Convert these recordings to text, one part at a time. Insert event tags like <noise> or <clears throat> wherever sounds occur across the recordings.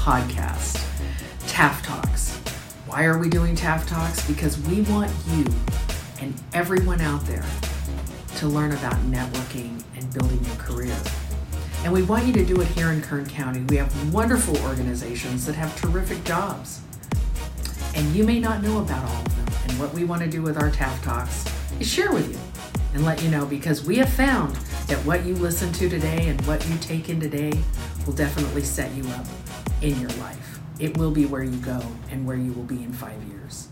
podcast, Taft Talks. Why are we doing Taft Talks? Because we want you and everyone out there to learn about networking and building your career. And we want you to do it here in Kern County. We have wonderful organizations that have terrific jobs. And you may not know about all of them. And what we want to do with our Taft Talks is share with you and let you know because we have found that what you listen to today and what you take in today will definitely set you up in your life. It will be where you go and where you will be in five years.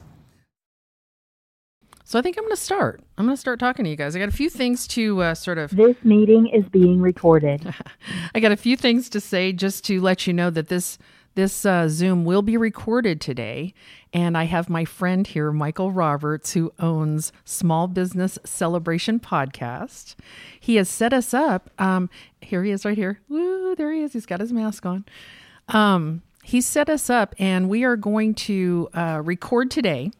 So I think I'm going to start. I'm going to start talking to you guys. I got a few things to uh, sort of. This meeting is being recorded. <laughs> I got a few things to say just to let you know that this this uh, Zoom will be recorded today, and I have my friend here, Michael Roberts, who owns Small Business Celebration Podcast. He has set us up. Um, here he is, right here. Woo! There he is. He's got his mask on. Um, he set us up, and we are going to uh, record today.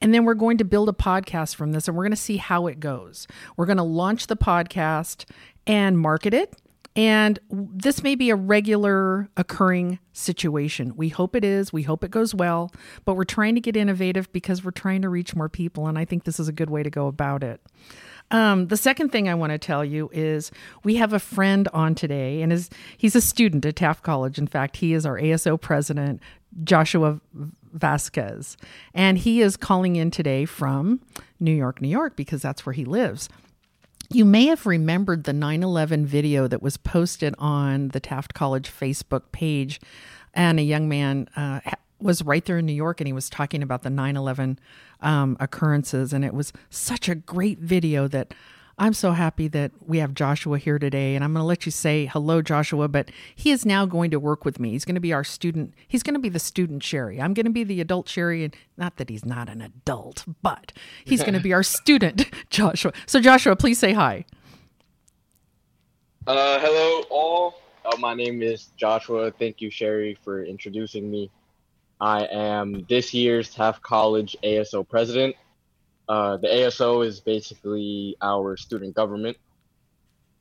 And then we're going to build a podcast from this and we're going to see how it goes. We're going to launch the podcast and market it and this may be a regular occurring situation. We hope it is. We hope it goes well, but we're trying to get innovative because we're trying to reach more people. And I think this is a good way to go about it. Um, the second thing I want to tell you is we have a friend on today, and is he's a student at Taft College. In fact, he is our ASO president, Joshua Vasquez, and he is calling in today from New York, New York, because that's where he lives. You may have remembered the 9 11 video that was posted on the Taft College Facebook page, and a young man uh, was right there in New York and he was talking about the 9 11 um, occurrences. And it was such a great video that I'm so happy that we have Joshua here today, and I'm going to let you say hello, Joshua. But he is now going to work with me. He's going to be our student. He's going to be the student Sherry. I'm going to be the adult Sherry, and not that he's not an adult, but he's going to be our student, <laughs> Joshua. So, Joshua, please say hi. Uh, hello, all. Uh, my name is Joshua. Thank you, Sherry, for introducing me. I am this year's Taft College ASO president. Uh, the ASO is basically our student government,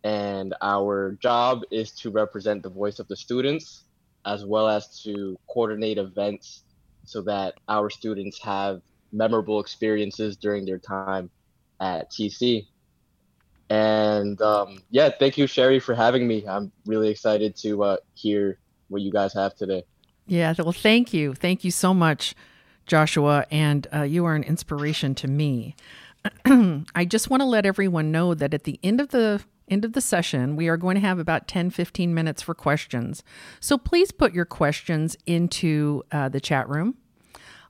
and our job is to represent the voice of the students as well as to coordinate events so that our students have memorable experiences during their time at TC. And um, yeah, thank you, Sherry, for having me. I'm really excited to uh, hear what you guys have today. Yeah, well, thank you. Thank you so much Joshua, and uh, you are an inspiration to me. <clears throat> I just want to let everyone know that at the end of the end of the session, we are going to have about 10 15 minutes for questions. So please put your questions into uh, the chat room.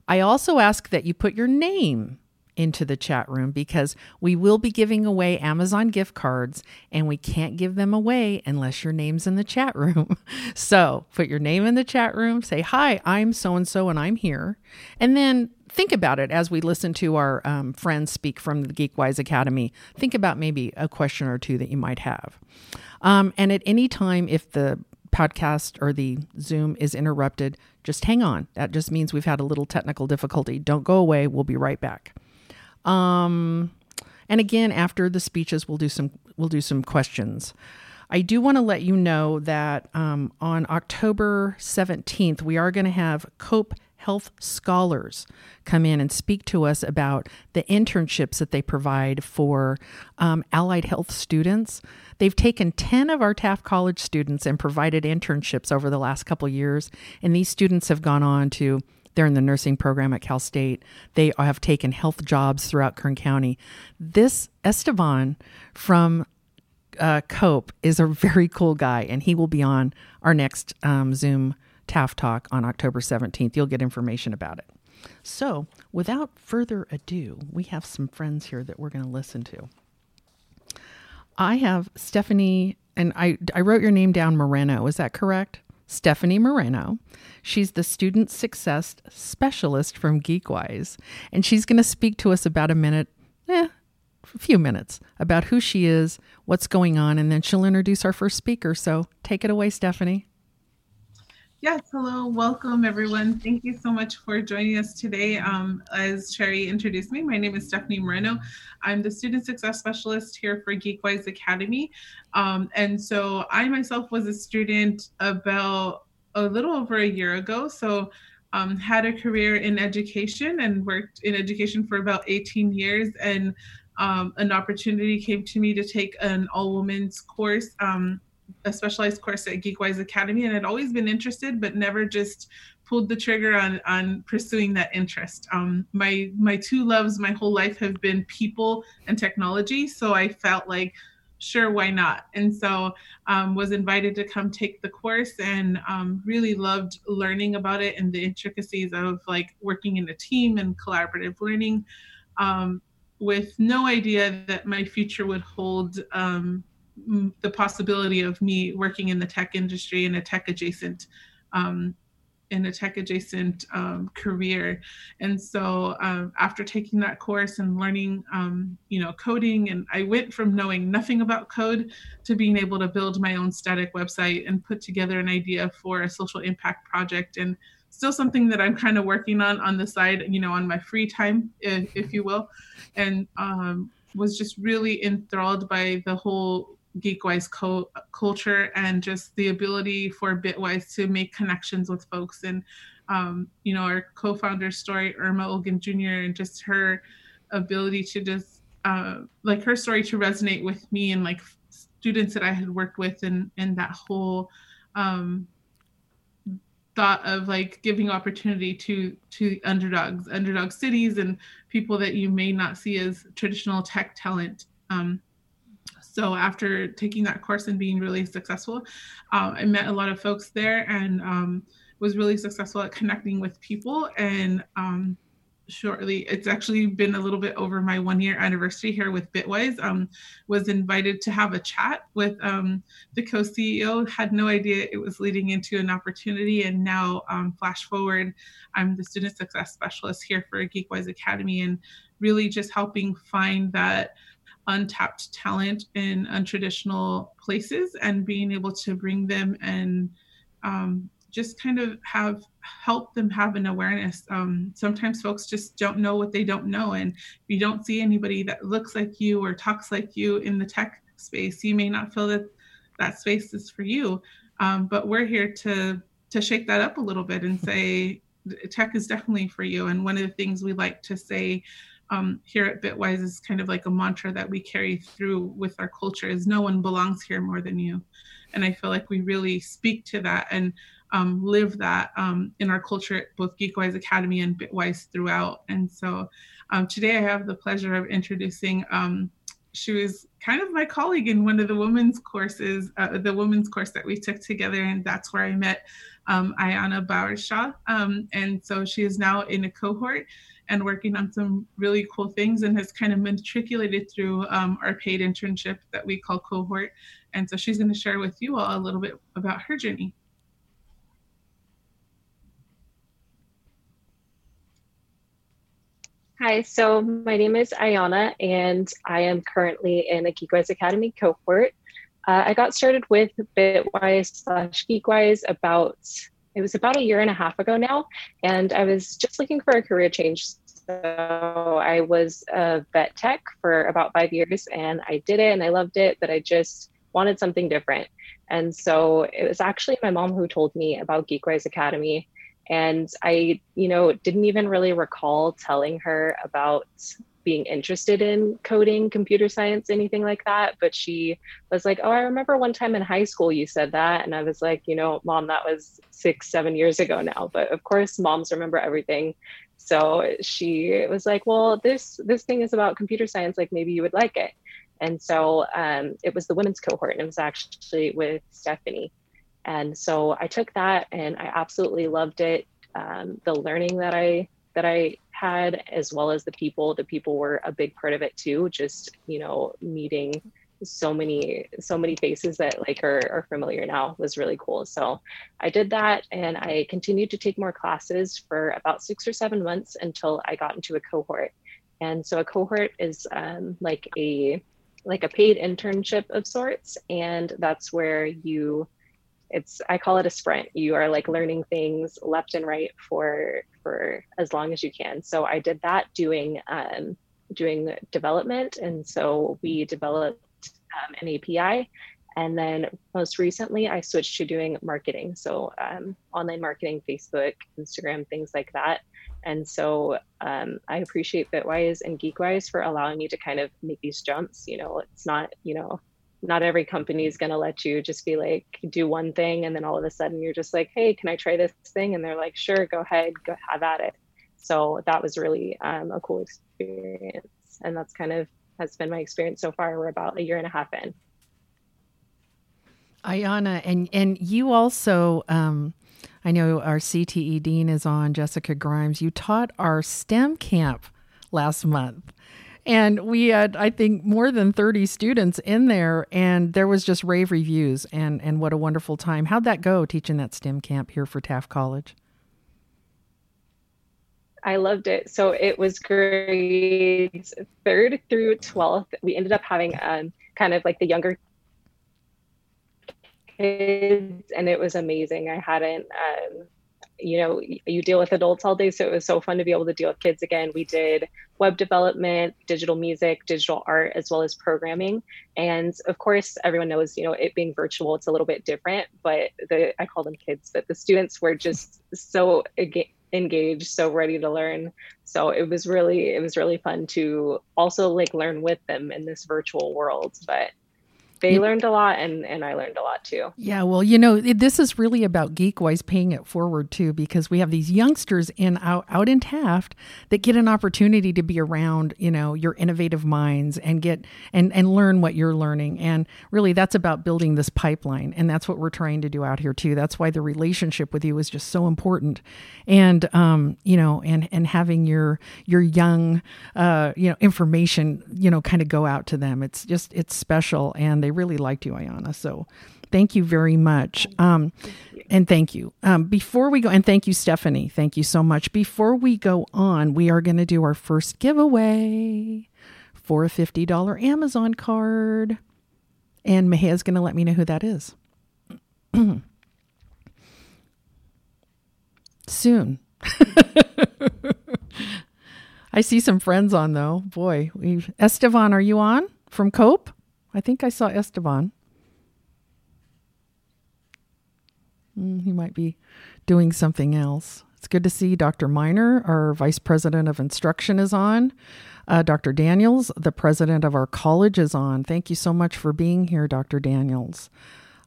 I also ask that you put your name into the chat room because we will be giving away Amazon gift cards and we can't give them away unless your name's in the chat room. <laughs> so put your name in the chat room, say, Hi, I'm so and so and I'm here. And then think about it as we listen to our um, friends speak from the Geekwise Academy. Think about maybe a question or two that you might have. Um, and at any time, if the podcast or the Zoom is interrupted, just hang on. That just means we've had a little technical difficulty. Don't go away. We'll be right back. Um, and again, after the speeches, we'll do some we'll do some questions. I do want to let you know that um, on October 17th, we are going to have COPE Health Scholars come in and speak to us about the internships that they provide for um, allied health students. They've taken 10 of our Taft College students and provided internships over the last couple years, and these students have gone on to they're in the nursing program at Cal State. They have taken health jobs throughout Kern County. This Esteban from uh, Cope is a very cool guy, and he will be on our next um, Zoom Taft Talk on October 17th. You'll get information about it. So, without further ado, we have some friends here that we're going to listen to. I have Stephanie, and I, I wrote your name down Moreno. Is that correct? Stephanie Moreno. She's the student success specialist from Geekwise, and she's going to speak to us about a minute, eh, a few minutes about who she is, what's going on, and then she'll introduce our first speaker. So take it away, Stephanie. Yes, hello, welcome everyone. Thank you so much for joining us today. Um, as Sherry introduced me, my name is Stephanie Moreno. I'm the Student Success Specialist here for Geekwise Academy. Um, and so I myself was a student about a little over a year ago. So um, had a career in education and worked in education for about 18 years and um, an opportunity came to me to take an all women's course um, a specialized course at geekwise academy and i'd always been interested but never just pulled the trigger on on pursuing that interest. Um, my my two loves my whole life have been people and technology so i felt like sure why not? And so um, was invited to come take the course and um, really loved learning about it and the intricacies of like working in a team and collaborative learning um, with no idea that my future would hold um, the possibility of me working in the tech industry in a tech adjacent um, in a tech adjacent um, career. And so um, after taking that course and learning, um, you know, coding, and I went from knowing nothing about code to being able to build my own static website and put together an idea for a social impact project. And still something that I'm kind of working on on the side, you know, on my free time, if, if you will. And um, was just really enthralled by the whole Geekwise co- culture and just the ability for Bitwise to make connections with folks. And, um, you know, our co founder story, Irma Olguin Jr., and just her ability to just, uh, like her story to resonate with me and like students that I had worked with and, and that whole, um, thought of like giving opportunity to to underdogs underdog cities and people that you may not see as traditional tech talent um, so after taking that course and being really successful, uh, I met a lot of folks there and um, was really successful at connecting with people. And um, shortly, it's actually been a little bit over my one year anniversary here with Bitwise. Um, was invited to have a chat with um, the co-CEO. Had no idea it was leading into an opportunity. And now, um, flash forward, I'm the student success specialist here for Geekwise Academy and really just helping find that untapped talent in untraditional places and being able to bring them and um, just kind of have help them have an awareness. Um, sometimes folks just don't know what they don't know. And if you don't see anybody that looks like you or talks like you in the tech space, you may not feel that that space is for you. Um, but we're here to to shake that up a little bit and say tech is definitely for you. And one of the things we like to say um, here at Bitwise is kind of like a mantra that we carry through with our culture is no one belongs here more than you. And I feel like we really speak to that and um, live that um, in our culture at both Geekwise Academy and Bitwise throughout. And so um, today I have the pleasure of introducing, um, she was kind of my colleague in one of the women's courses, uh, the women's course that we took together. And that's where I met um, Ayana Bowershaw. And so she is now in a cohort and working on some really cool things and has kind of matriculated through um, our paid internship that we call cohort. And so she's going to share with you all a little bit about her journey. Hi, so my name is Ayana, and I am currently in a Geekwise Academy cohort. Uh, I got started with Bitwise slash Geekwise about it was about a year and a half ago now, and I was just looking for a career change. So I was a vet tech for about five years, and I did it and I loved it, but I just wanted something different. And so it was actually my mom who told me about Geekwise Academy. And I, you know, didn't even really recall telling her about being interested in coding, computer science, anything like that. But she was like, Oh, I remember one time in high school you said that. And I was like, You know, mom, that was six, seven years ago now. But of course, moms remember everything. So she was like, Well, this this thing is about computer science. Like maybe you would like it. And so um, it was the women's cohort, and it was actually with Stephanie. And so I took that, and I absolutely loved it. Um, the learning that I that I had, as well as the people. The people were a big part of it too. Just you know, meeting so many so many faces that like are, are familiar now was really cool. So I did that, and I continued to take more classes for about six or seven months until I got into a cohort. And so a cohort is um, like a like a paid internship of sorts, and that's where you it's i call it a sprint you are like learning things left and right for for as long as you can so i did that doing um, doing development and so we developed um, an api And then most recently, I switched to doing marketing. So, um, online marketing, Facebook, Instagram, things like that. And so um, I appreciate Bitwise and Geekwise for allowing me to kind of make these jumps. You know, it's not, you know, not every company is going to let you just be like, do one thing. And then all of a sudden you're just like, hey, can I try this thing? And they're like, sure, go ahead, go have at it. So that was really um, a cool experience. And that's kind of has been my experience so far. We're about a year and a half in. Ayana, and and you also, um, I know our CTE dean is on, Jessica Grimes. You taught our STEM camp last month. And we had, I think, more than 30 students in there, and there was just rave reviews, and, and what a wonderful time. How'd that go teaching that STEM camp here for Taft College? I loved it. So it was grades third through 12th. We ended up having um, kind of like the younger kids and it was amazing i hadn't um, you know you deal with adults all day so it was so fun to be able to deal with kids again we did web development digital music digital art as well as programming and of course everyone knows you know it being virtual it's a little bit different but the i call them kids but the students were just so engaged so ready to learn. So it was really it was really fun to also like learn with them in this virtual world but they learned a lot and and I learned a lot too. Yeah, well, you know, this is really about Geekwise paying it forward too because we have these youngsters in out out in Taft that get an opportunity to be around, you know, your innovative minds and get and and learn what you're learning. And really that's about building this pipeline and that's what we're trying to do out here too. That's why the relationship with you is just so important. And um, you know, and and having your your young uh, you know, information, you know, kind of go out to them. It's just it's special and they really liked you, Ayana. So thank you very much. Um, and thank you. Um, before we go, and thank you, Stephanie. Thank you so much. Before we go on, we are going to do our first giveaway for a $50 Amazon card. And Mahia is going to let me know who that is. <clears throat> Soon. <laughs> I see some friends on though. Boy, Esteban, are you on from Cope? I think I saw Esteban. Mm, he might be doing something else. It's good to see Dr. Miner, our Vice President of Instruction, is on. Uh, Dr. Daniels, the president of our college, is on. Thank you so much for being here, Dr. Daniels.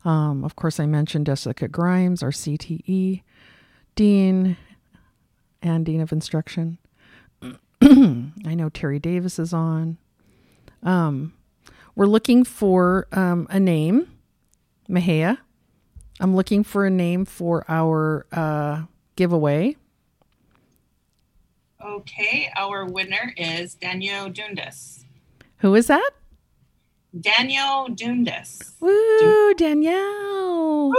Um, of course, I mentioned Jessica Grimes, our CTE dean and dean of instruction. <clears throat> I know Terry Davis is on. Um, we're looking for um, a name, Mahia. I'm looking for a name for our uh, giveaway. Okay, our winner is Daniel Dundas. Who is that? Daniel Dundas. Woo, Danielle.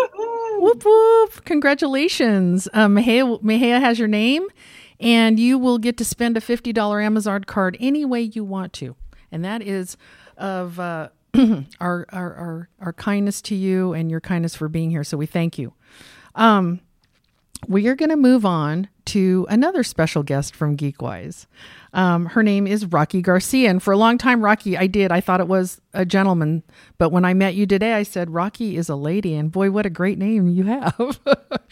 Whoop, whoop. Congratulations. Um, Mahia, Mahia has your name, and you will get to spend a $50 Amazon card any way you want to. And that is of uh, <clears throat> our, our, our our kindness to you and your kindness for being here. So we thank you. Um, we are going to move on to another special guest from Geekwise. Um, her name is Rocky Garcia. And for a long time, Rocky, I did. I thought it was a gentleman. But when I met you today, I said, Rocky is a lady. And boy, what a great name you have.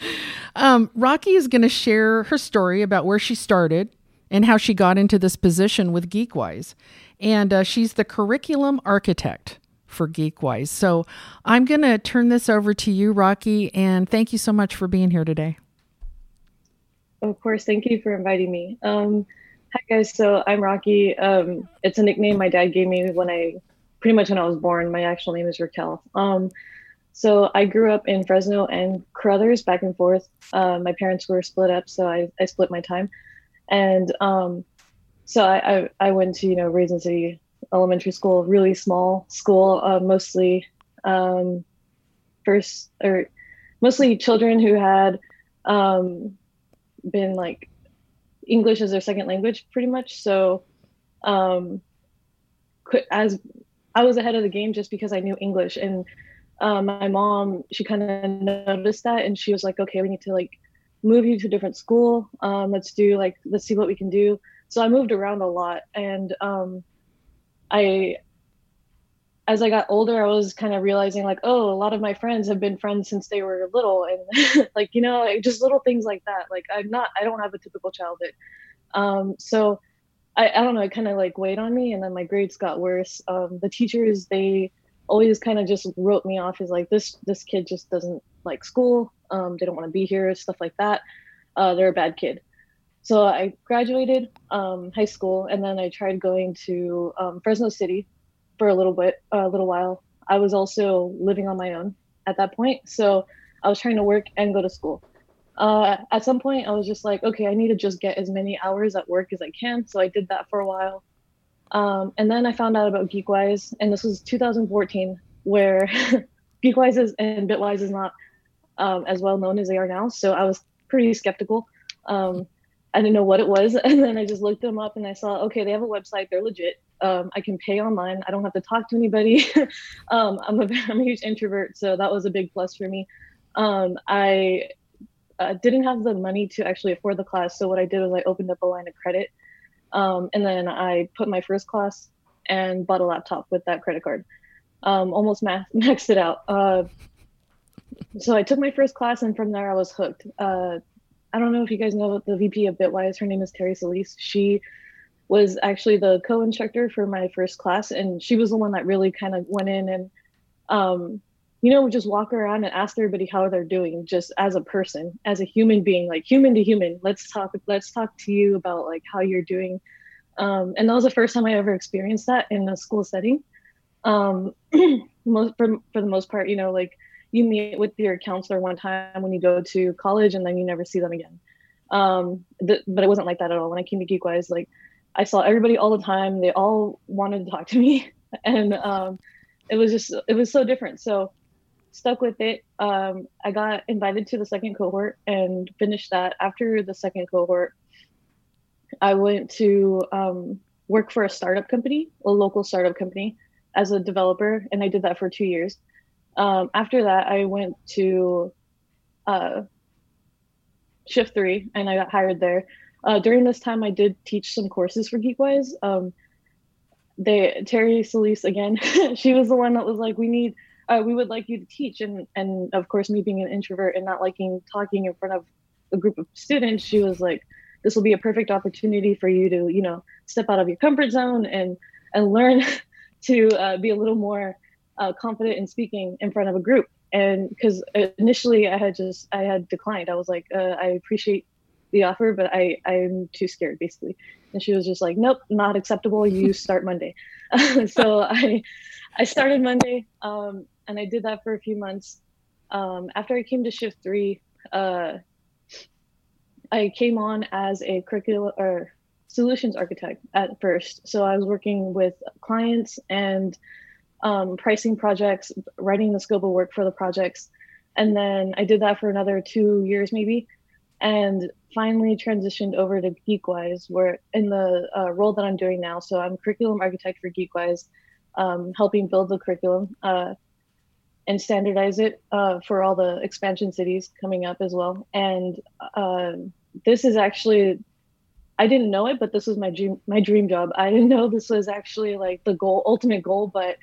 <laughs> um, Rocky is going to share her story about where she started and how she got into this position with Geekwise and uh, she's the curriculum architect for Geekwise. So I'm going to turn this over to you, Rocky, and thank you so much for being here today. Of course, thank you for inviting me. Um, hi guys, so I'm Rocky. Um, it's a nickname my dad gave me when I, pretty much when I was born. My actual name is Raquel. Um, so I grew up in Fresno and Caruthers, back and forth. Uh, my parents were split up, so I, I split my time, and um, so I, I, I went to you know Raisin City Elementary School, really small school, uh, mostly um, first or mostly children who had um, been like English as their second language, pretty much. So um, as I was ahead of the game just because I knew English, and um, my mom she kind of noticed that, and she was like, "Okay, we need to like move you to a different school. Um, let's do like let's see what we can do." so I moved around a lot and um, I as I got older, I was kind of realizing like, oh, a lot of my friends have been friends since they were little, and <laughs> like you know, like, just little things like that. Like I'm not, I don't have a typical childhood, um, so I, I don't know, it kind of like weighed on me, and then my grades got worse. Um, the teachers they always kind of just wrote me off as like this this kid just doesn't like school, um, they don't want to be here, stuff like that. Uh, they're a bad kid. So I graduated um, high school, and then I tried going to um, Fresno City for a little bit, a little while. I was also living on my own at that point, so I was trying to work and go to school. Uh, at some point, I was just like, okay, I need to just get as many hours at work as I can. So I did that for a while. Um, and then I found out about Geekwise, and this was 2014, where <laughs> Geekwise is, and Bitwise is not um, as well known as they are now. So I was pretty skeptical. Um, I didn't know what it was. <laughs> And then I just looked them up and I saw, okay, they have a website, they're legit um, I can pay online. I don't have to talk to anybody. <laughs> um, I'm, a, I'm a huge introvert, so that was a big plus for me. Um, I uh, didn't have the money to actually afford the class, so what I did was I opened up a line of credit, um, and then I put my first class and bought a laptop with that credit card. Um, almost max- <laughs> maxed it out. Uh, so I took my first class, and from there I was hooked. Uh, I don't know if you guys know the VP of Bitwise. Her name is Terry Solis. She was actually the co-instructor for my first class and she was the one that really kind of went in and um, you know just walk around and ask everybody how they're doing just as a person as a human being like human to human. Let's talk let's talk to you about like how you're doing. Um, and that was the first time i ever experienced that in a school setting. Um, <clears throat> most for, for the most part you know like you meet with your counselor one time when you go to college and then you never see them again. Um, th- but it wasn't like that at all. When i came to geekwise like I saw everybody all the time. They all wanted to talk to me, <laughs> and um, it was just it was so different. So stuck with it. Um, I got invited to the second cohort and finished that. After the second cohort, I went to um, work for a startup company, a local startup company, as a developer, and I did that for two years. Um, after that, I went to uh, Shift Three, and I got hired there uh, during this time, I did teach some courses for Geekwise. Um, they Terry Solis again, <laughs> she was the one that was like, "We need, uh, we would like you to teach." And and of course, me being an introvert and not liking talking in front of a group of students, she was like, "This will be a perfect opportunity for you to, you know, step out of your comfort zone and and learn <laughs> to uh, be a little more uh, confident in speaking in front of a group." And because initially I had just I had declined. I was like, uh, "I appreciate the offer, but I I'm too scared basically. And she was just like, nope, not acceptable. You <laughs> start Monday. <laughs> so I I started Monday, um, and I did that for a few months. Um, after I came to shift three, uh, I came on as a curriculum or solutions architect at first. So I was working with clients and um, pricing projects, writing the scope of work for the projects. And then I did that for another two years, maybe and finally transitioned over to Geekwise, where in the uh, role that I'm doing now. So I'm curriculum architect for Geekwise, um, helping build the curriculum uh, and standardize it uh, for all the expansion cities coming up as well. And uh, this is actually, I didn't know it, but this was my dream, my dream job. I didn't know this was actually like the goal, ultimate goal, but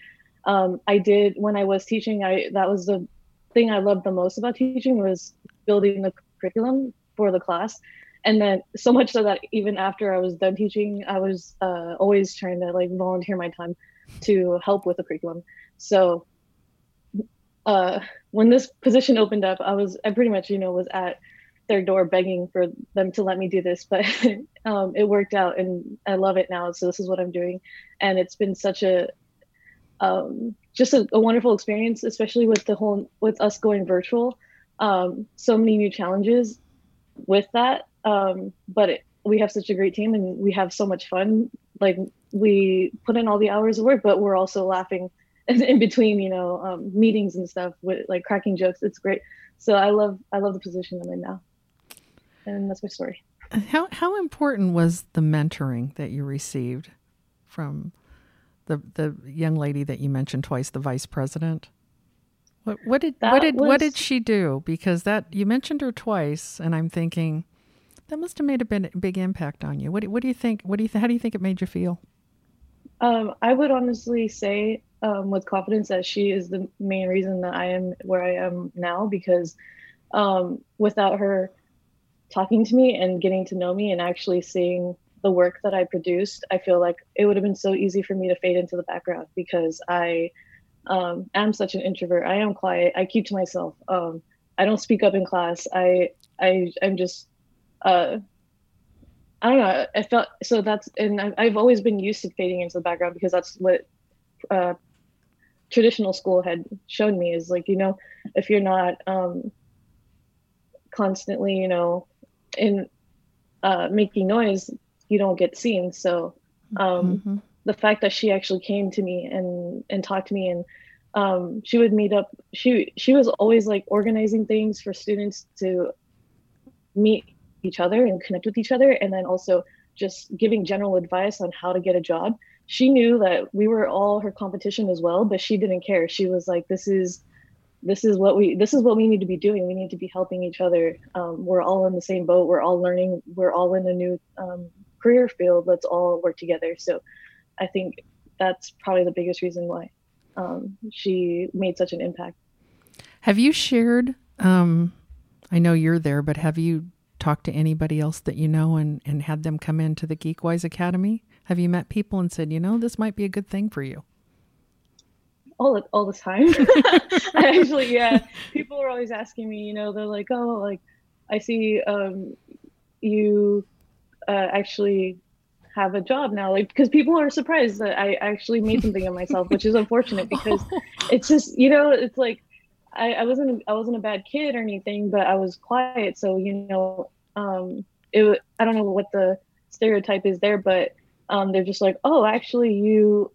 um, I did when I was teaching. I that was the thing I loved the most about teaching was building the curriculum for the class and then so much so that even after i was done teaching i was uh, always trying to like volunteer my time to help with the curriculum so uh, when this position opened up i was i pretty much you know was at their door begging for them to let me do this <laughs> but um, it worked out and i love it now so this is what i'm doing and it's been such a um, just a, a, wonderful experience especially with the whole with us going virtual um, so many new challenges with that. Um, but it, we have such a great team and we have so much fun. Like we put in all the hours of work, but we're also laughing in between, you know, um, meetings and stuff with like cracking jokes. It's great. So I love, I love the position I'm in now. And that's my story. How, how important was the mentoring that you received from the, the young lady that you mentioned twice, the vice president? What, what did that what did was, what did she do? Because that you mentioned her twice, and I'm thinking that must have made a big, big impact on you. What do, what do you think? What do you how do you think it made you feel? Um, I would honestly say um, with confidence that she is the main reason that I am where I am now because um, without her talking to me and getting to know me and actually seeing the work that I produced, I feel like it would have been so easy for me to fade into the background because I um, am such an introvert. I am quiet. I keep to myself. Um, I don't speak up in class. I I I'm just uh, I don't know. I felt so that's and I've always been used to fading into the background because that's what uh, traditional school had shown me is like you know if you're not um, constantly you know in uh, making noise you don't get seen so um, mm-hmm. the fact that she actually came to me and and talked to me and um, she would meet up she she was always like organizing things for students to meet each other and connect with each other and then also just giving general advice on how to get a job she knew that we were all her competition as well but she didn't care. She was like this is this is what we this is what we need to be doing. We need to be helping each other. Um, we're all in the same boat. We're all learning. We're all in a new um, career field. Let's all work together. So i think that's probably the biggest reason why um, she made such an impact. Have you shared um, i know you're there but have you talked to anybody else that you know and, and had them come into the geekwise academy have you met people and said, you know, this might be a good thing for you? All all the time. <laughs> I actually, yeah. People are always asking me. You know, they're like, oh, like I see um, you uh, actually have a job now like because people are surprised that i actually made something of myself which is unfortunate because <laughs> it's just you know it's like I, I wasn't i wasn't a bad kid or anything but i was quiet so you know um it i don't know what the stereotype is there but um, they're just like, oh, actually, you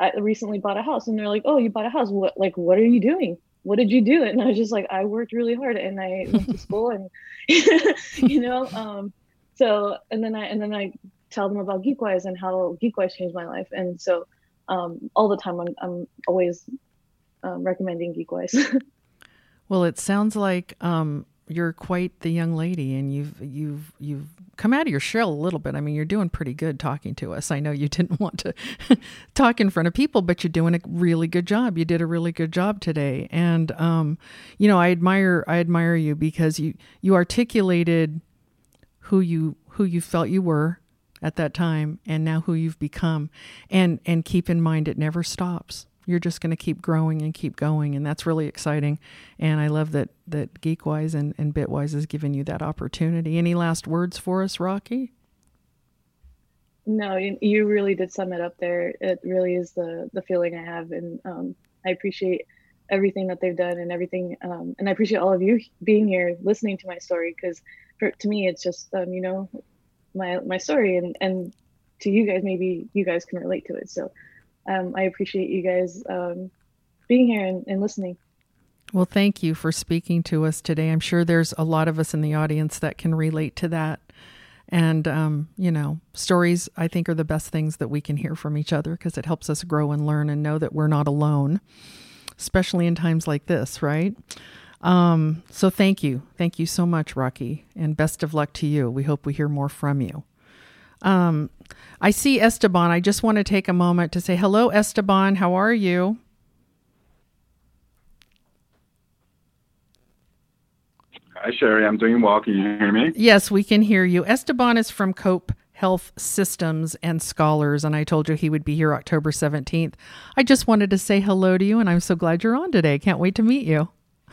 I recently bought a house, and they're like, oh, you bought a house. What like what are you doing? What did you do? And I was just like, I worked really hard, and I went to school, and <laughs> you know, um, so and then I and then I tell them about Geekwise and how Geekwise changed my life, and so um, all the time I'm I'm always um, recommending Geekwise. <laughs> well, it sounds like um, you're quite the young lady and you've you've you've come out of your shell a little bit. I mean, you're doing pretty good talking to us. I know you <laughs> didn't want to <laughs> talk in front of people, but you're doing a really good job. You did a really good job today. And um, you know, I admire I admire you because you you articulated who you who you felt you were at that time and now who you've become. And and keep in mind it never stops you're just going to keep growing and keep going and that's really exciting. And i love that that geekwise and, and bitwise has given you that opportunity. Any last words for us rocky? No you really did sum it up there. It really is the the feeling i have and um, i appreciate everything that they've done and everything um, and i appreciate all of you being here listening to my story because to me it's just um, you know my my story and and to you guys maybe you guys can relate to it. So um, I appreciate you guys um, being here and, and listening. Well, thank you for speaking to us today. I'm sure there's a lot of us in the audience that can relate to that. And, um, you know, stories I think are the best things that we can hear from each other because it helps us grow and learn and know that we're not alone, especially in times like this, right? Um, so thank you. Thank you so much, Rocky, and best of luck to you. We hope we hear more from you. Um, I see Esteban. I just want to take a moment to say hello, Esteban. How are you? Hi, Sherry. I'm doing well. Can you hear me? Yes, we can hear you. Esteban is from Cope Health Systems and Scholars, and I told you he would be here October 17th. I just wanted to say hello to you, and I'm so glad you're on today. Can't wait to meet you.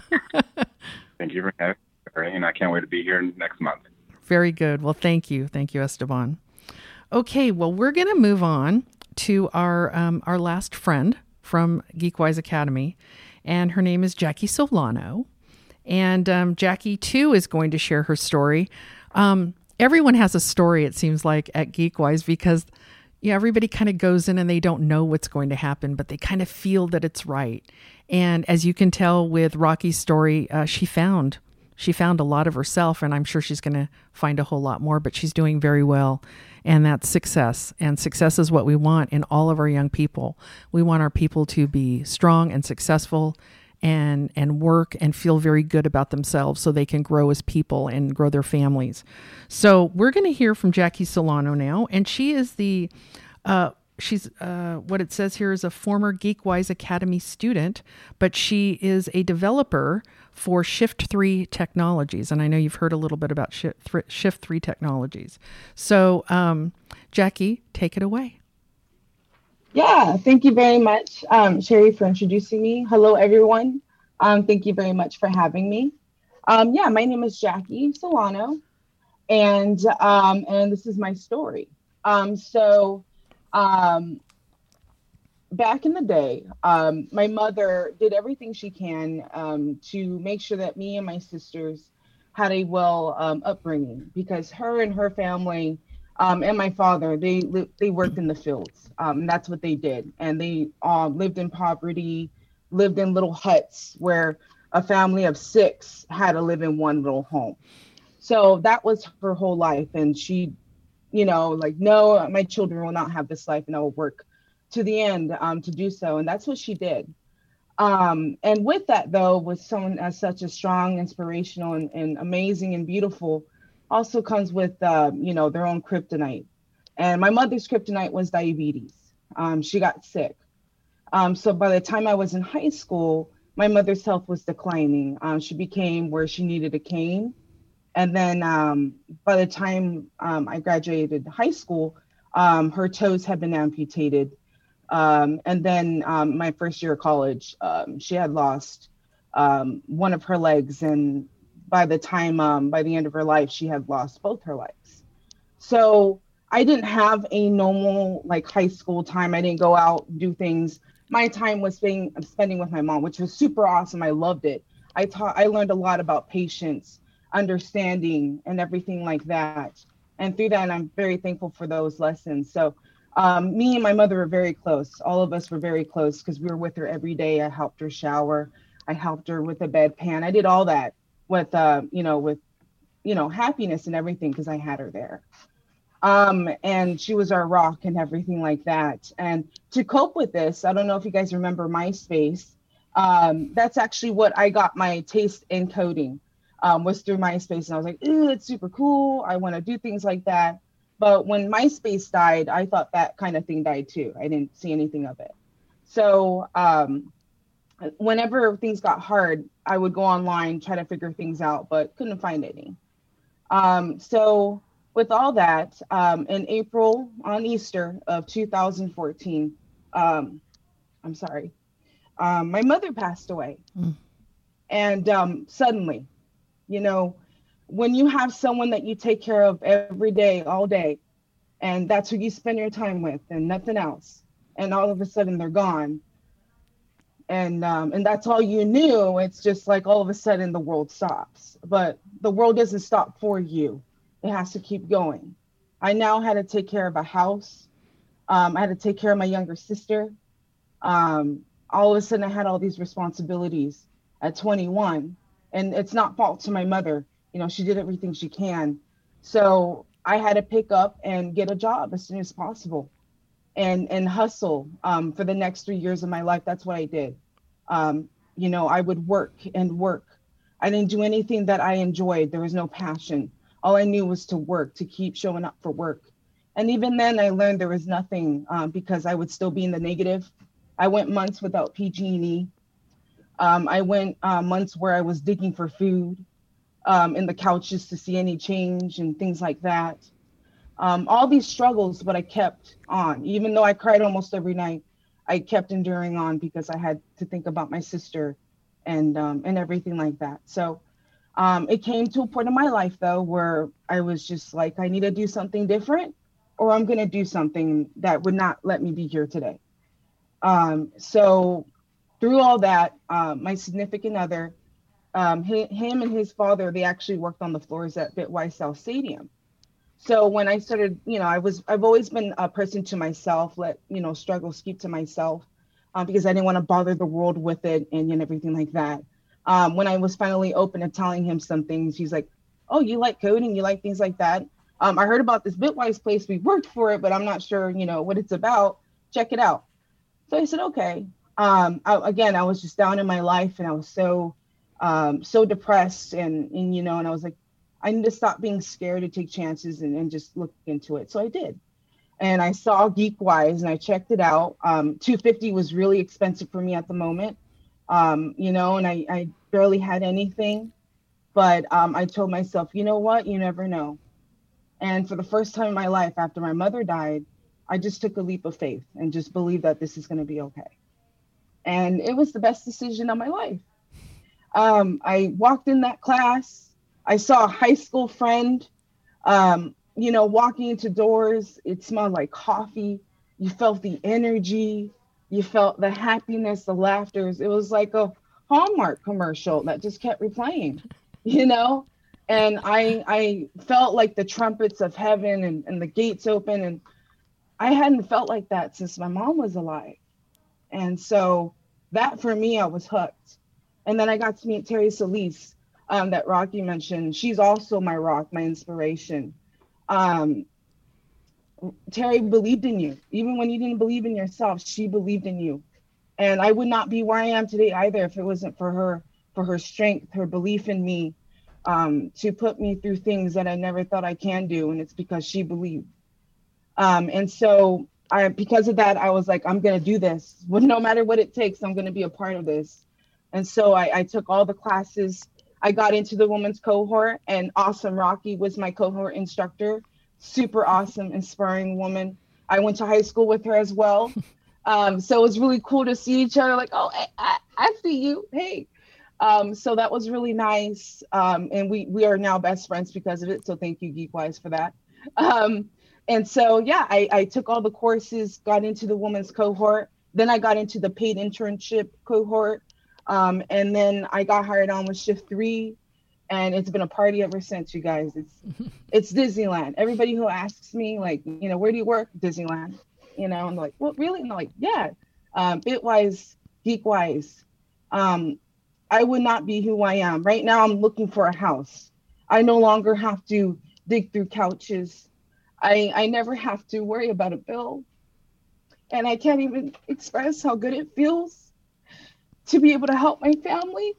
<laughs> thank you for having me, and I can't wait to be here next month. Very good. Well, thank you. Thank you, Esteban. Okay, well, we're going to move on to our um, our last friend from Geekwise Academy, and her name is Jackie Solano. And um, Jackie too is going to share her story. Um, everyone has a story, it seems like, at Geekwise because yeah, everybody kind of goes in and they don't know what's going to happen, but they kind of feel that it's right. And as you can tell with Rocky's story, uh, she found she found a lot of herself, and I'm sure she's going to find a whole lot more. But she's doing very well and that's success. And success is what we want in all of our young people. We want our people to be strong and successful and and work and feel very good about themselves so they can grow as people and grow their families. So we're going to hear from Jackie Solano now, and she is the uh, she's uh, what it says here is a former Geekwise Academy student, but she is a developer for Shift Three Technologies, and I know you've heard a little bit about Shift Three, Technologies. So, um, Jackie, take it away. Yeah, thank you very much, um, Sherry, for introducing me. Hello, everyone. Um, thank you very much for having me. Um, yeah, my name is Jackie Solano, and um, and this is my story. Um, so, um, back in the day, um, my mother did everything she can um, to make sure that me and my sisters had a well um, upbringing because her and her family um, and my father they they worked in the fields. Um, that's what they did, and they um, lived in poverty, lived in little huts where a family of six had to live in one little home. So that was her whole life, and she, you know, like no, my children will not have this life, and I will work to the end um, to do so. And that's what she did. Um, and with that, though, with someone as such a strong, inspirational, and, and amazing and beautiful, also comes with, uh, you know, their own kryptonite. And my mother's kryptonite was diabetes. Um, she got sick. Um, so by the time I was in high school, my mother's health was declining. Um, she became where she needed a cane. And then by the time I graduated high school, um, her toes had been amputated um, and then um, my first year of college, um, she had lost um, one of her legs, and by the time, um, by the end of her life, she had lost both her legs. So I didn't have a normal like high school time. I didn't go out do things. My time was being spending with my mom, which was super awesome. I loved it. I taught. I learned a lot about patience, understanding, and everything like that. And through that, I'm very thankful for those lessons. So um, me and my mother were very close. All of us were very close because we were with her every day. I helped her shower. I helped her with the bedpan. I did all that with, uh, you know, with, you know, happiness and everything because I had her there. Um, and she was our rock and everything like that. And to cope with this, I don't know if you guys remember MySpace. Um, that's actually what I got my taste in coding um, was through MySpace. And I was like, ooh, it's super cool. I want to do things like that. But when MySpace died, I thought that kind of thing died too. I didn't see anything of it. So um, whenever things got hard, I would go online, try to figure things out, but couldn't find any. Um, so with all that, um, in April on Easter of 2014, um, I'm sorry, um, my mother passed away. Mm. And um, suddenly, you know, when you have someone that you take care of every day, all day, and that's who you spend your time with and nothing else, and all of a sudden they're gone, and um, and that's all you knew. It's just like all of a sudden the world stops, but the world doesn't stop for you. It has to keep going. I now had to take care of a house. Um, I had to take care of my younger sister. Um, all of a sudden, I had all these responsibilities at 21, and it's not fault to my mother you know, she did everything she can. So I had to pick up and get a job as soon as possible and and hustle um, for the next three years of my life. That's what I did. Um, you know, I would work and work. I didn't do anything that I enjoyed. There was no passion. All I knew was to work, to keep showing up for work. And even then, I learned there was nothing um, because I would still be in the negative. I went months without PG&E. Um, I went uh, months where I was digging for food um, in the couches to see any change and things like that. Um, all these struggles, but I kept on. Even though I cried almost every night, I kept enduring on because I had to think about my sister and um, and everything like that. So um, it came to a point in my life though where I was just like, I need to do something different, or I'm gonna do something that would not let me be here today. Um, so through all that, uh, my significant other um, he, him and his father, they actually worked on the floors at Bitwise South Stadium. So when I started, you know, I was, I've always been a person to myself, let, you know, struggles keep to myself um, because I didn't want to bother the world with it and, and everything like that. Um, when I was finally open to telling him some things, he's like, oh, you like coding, you like things like that. Um, I heard about this Bitwise place, we worked for it, but I'm not sure, you know, what it's about. Check it out. So I said, okay. Um, I, again, I was just down in my life and I was so um, so depressed and, and, you know, and I was like, I need to stop being scared to take chances and, and just look into it. So I did. and I saw Geekwise and I checked it out. Um, 250 was really expensive for me at the moment, um, you know, and I, I barely had anything. But um, I told myself, you know what? You never know. And for the first time in my life, after my mother died, I just took a leap of faith and just believed that this is going to be okay. And it was the best decision of my life. Um, I walked in that class. I saw a high school friend um, you know, walking into doors, it smelled like coffee. You felt the energy, you felt the happiness, the laughter. It was like a Hallmark commercial that just kept replaying, <laughs> you know? And I I felt like the trumpets of heaven and, and the gates open. And I hadn't felt like that since my mom was alive. And so that for me, I was hooked. And then I got to meet Terry Solis um, that Rocky mentioned. She's also my rock, my inspiration um, Terry believed in you. Even when you didn't believe in yourself, she believed in you. And I would not be where I am today either if it wasn't for her, for her strength, her belief in me, um, to put me through things that I never thought I can do. And it's because she believed. Um, and so I, because of that, I was like, I'm going to do this. <laughs> Well, no matter what it takes, I'm going to be a part of this. And so I, I took all the classes I got into the women's cohort, and Awesome Rocky was my cohort instructor. Super awesome, inspiring woman. I went to high school with her as well. <laughs> Um, so it was really cool to see each other, like, oh, I, I, I see you. Hey. Um, so that was really nice. Um, and we, we are now best friends because of it. So thank you, Geekwise, for that. Um, and so, yeah, I, I took all the courses, got into the women's cohort. Then I got into the paid internship cohort. Um, and then I got hired on with Shift Three, and it's been a party ever since. You guys, it's <laughs> it's Disneyland. Everybody who asks me, like, you know, where do you work? Disneyland. You know, I'm like, well, really? And I'm like, yeah. Um, Bitwise, Geekwise. Um, I would not be who I am right now. I'm looking for a house. I no longer have to dig through couches. I I never have to worry about a bill, and I can't even express how good it feels to be able to help my family,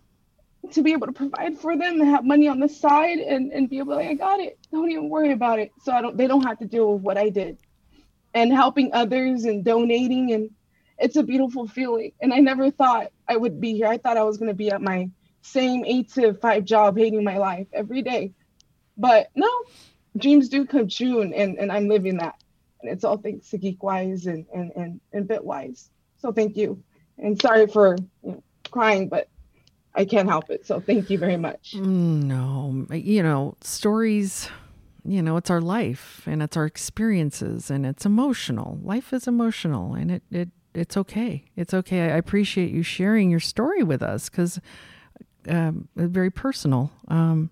to be able to provide for them and have money on the side and, and be able to like, I got it. Don't even worry about it. So I don't they don't have to deal with what I did. And helping others and donating and it's a beautiful feeling. And I never thought I would be here. I thought I was gonna be at my same eight to five job hating my life every day. But no, dreams do come true and, and, and I'm living that. And it's all thanks to Geekwise and, and, and, and Bitwise. So thank you. And sorry for crying, but I can't help it. So thank you very much. No, you know, stories, you know, it's our life and it's our experiences and it's emotional. Life is emotional and it, it, it's okay. It's okay. I appreciate you sharing your story with us because um, very personal. Um,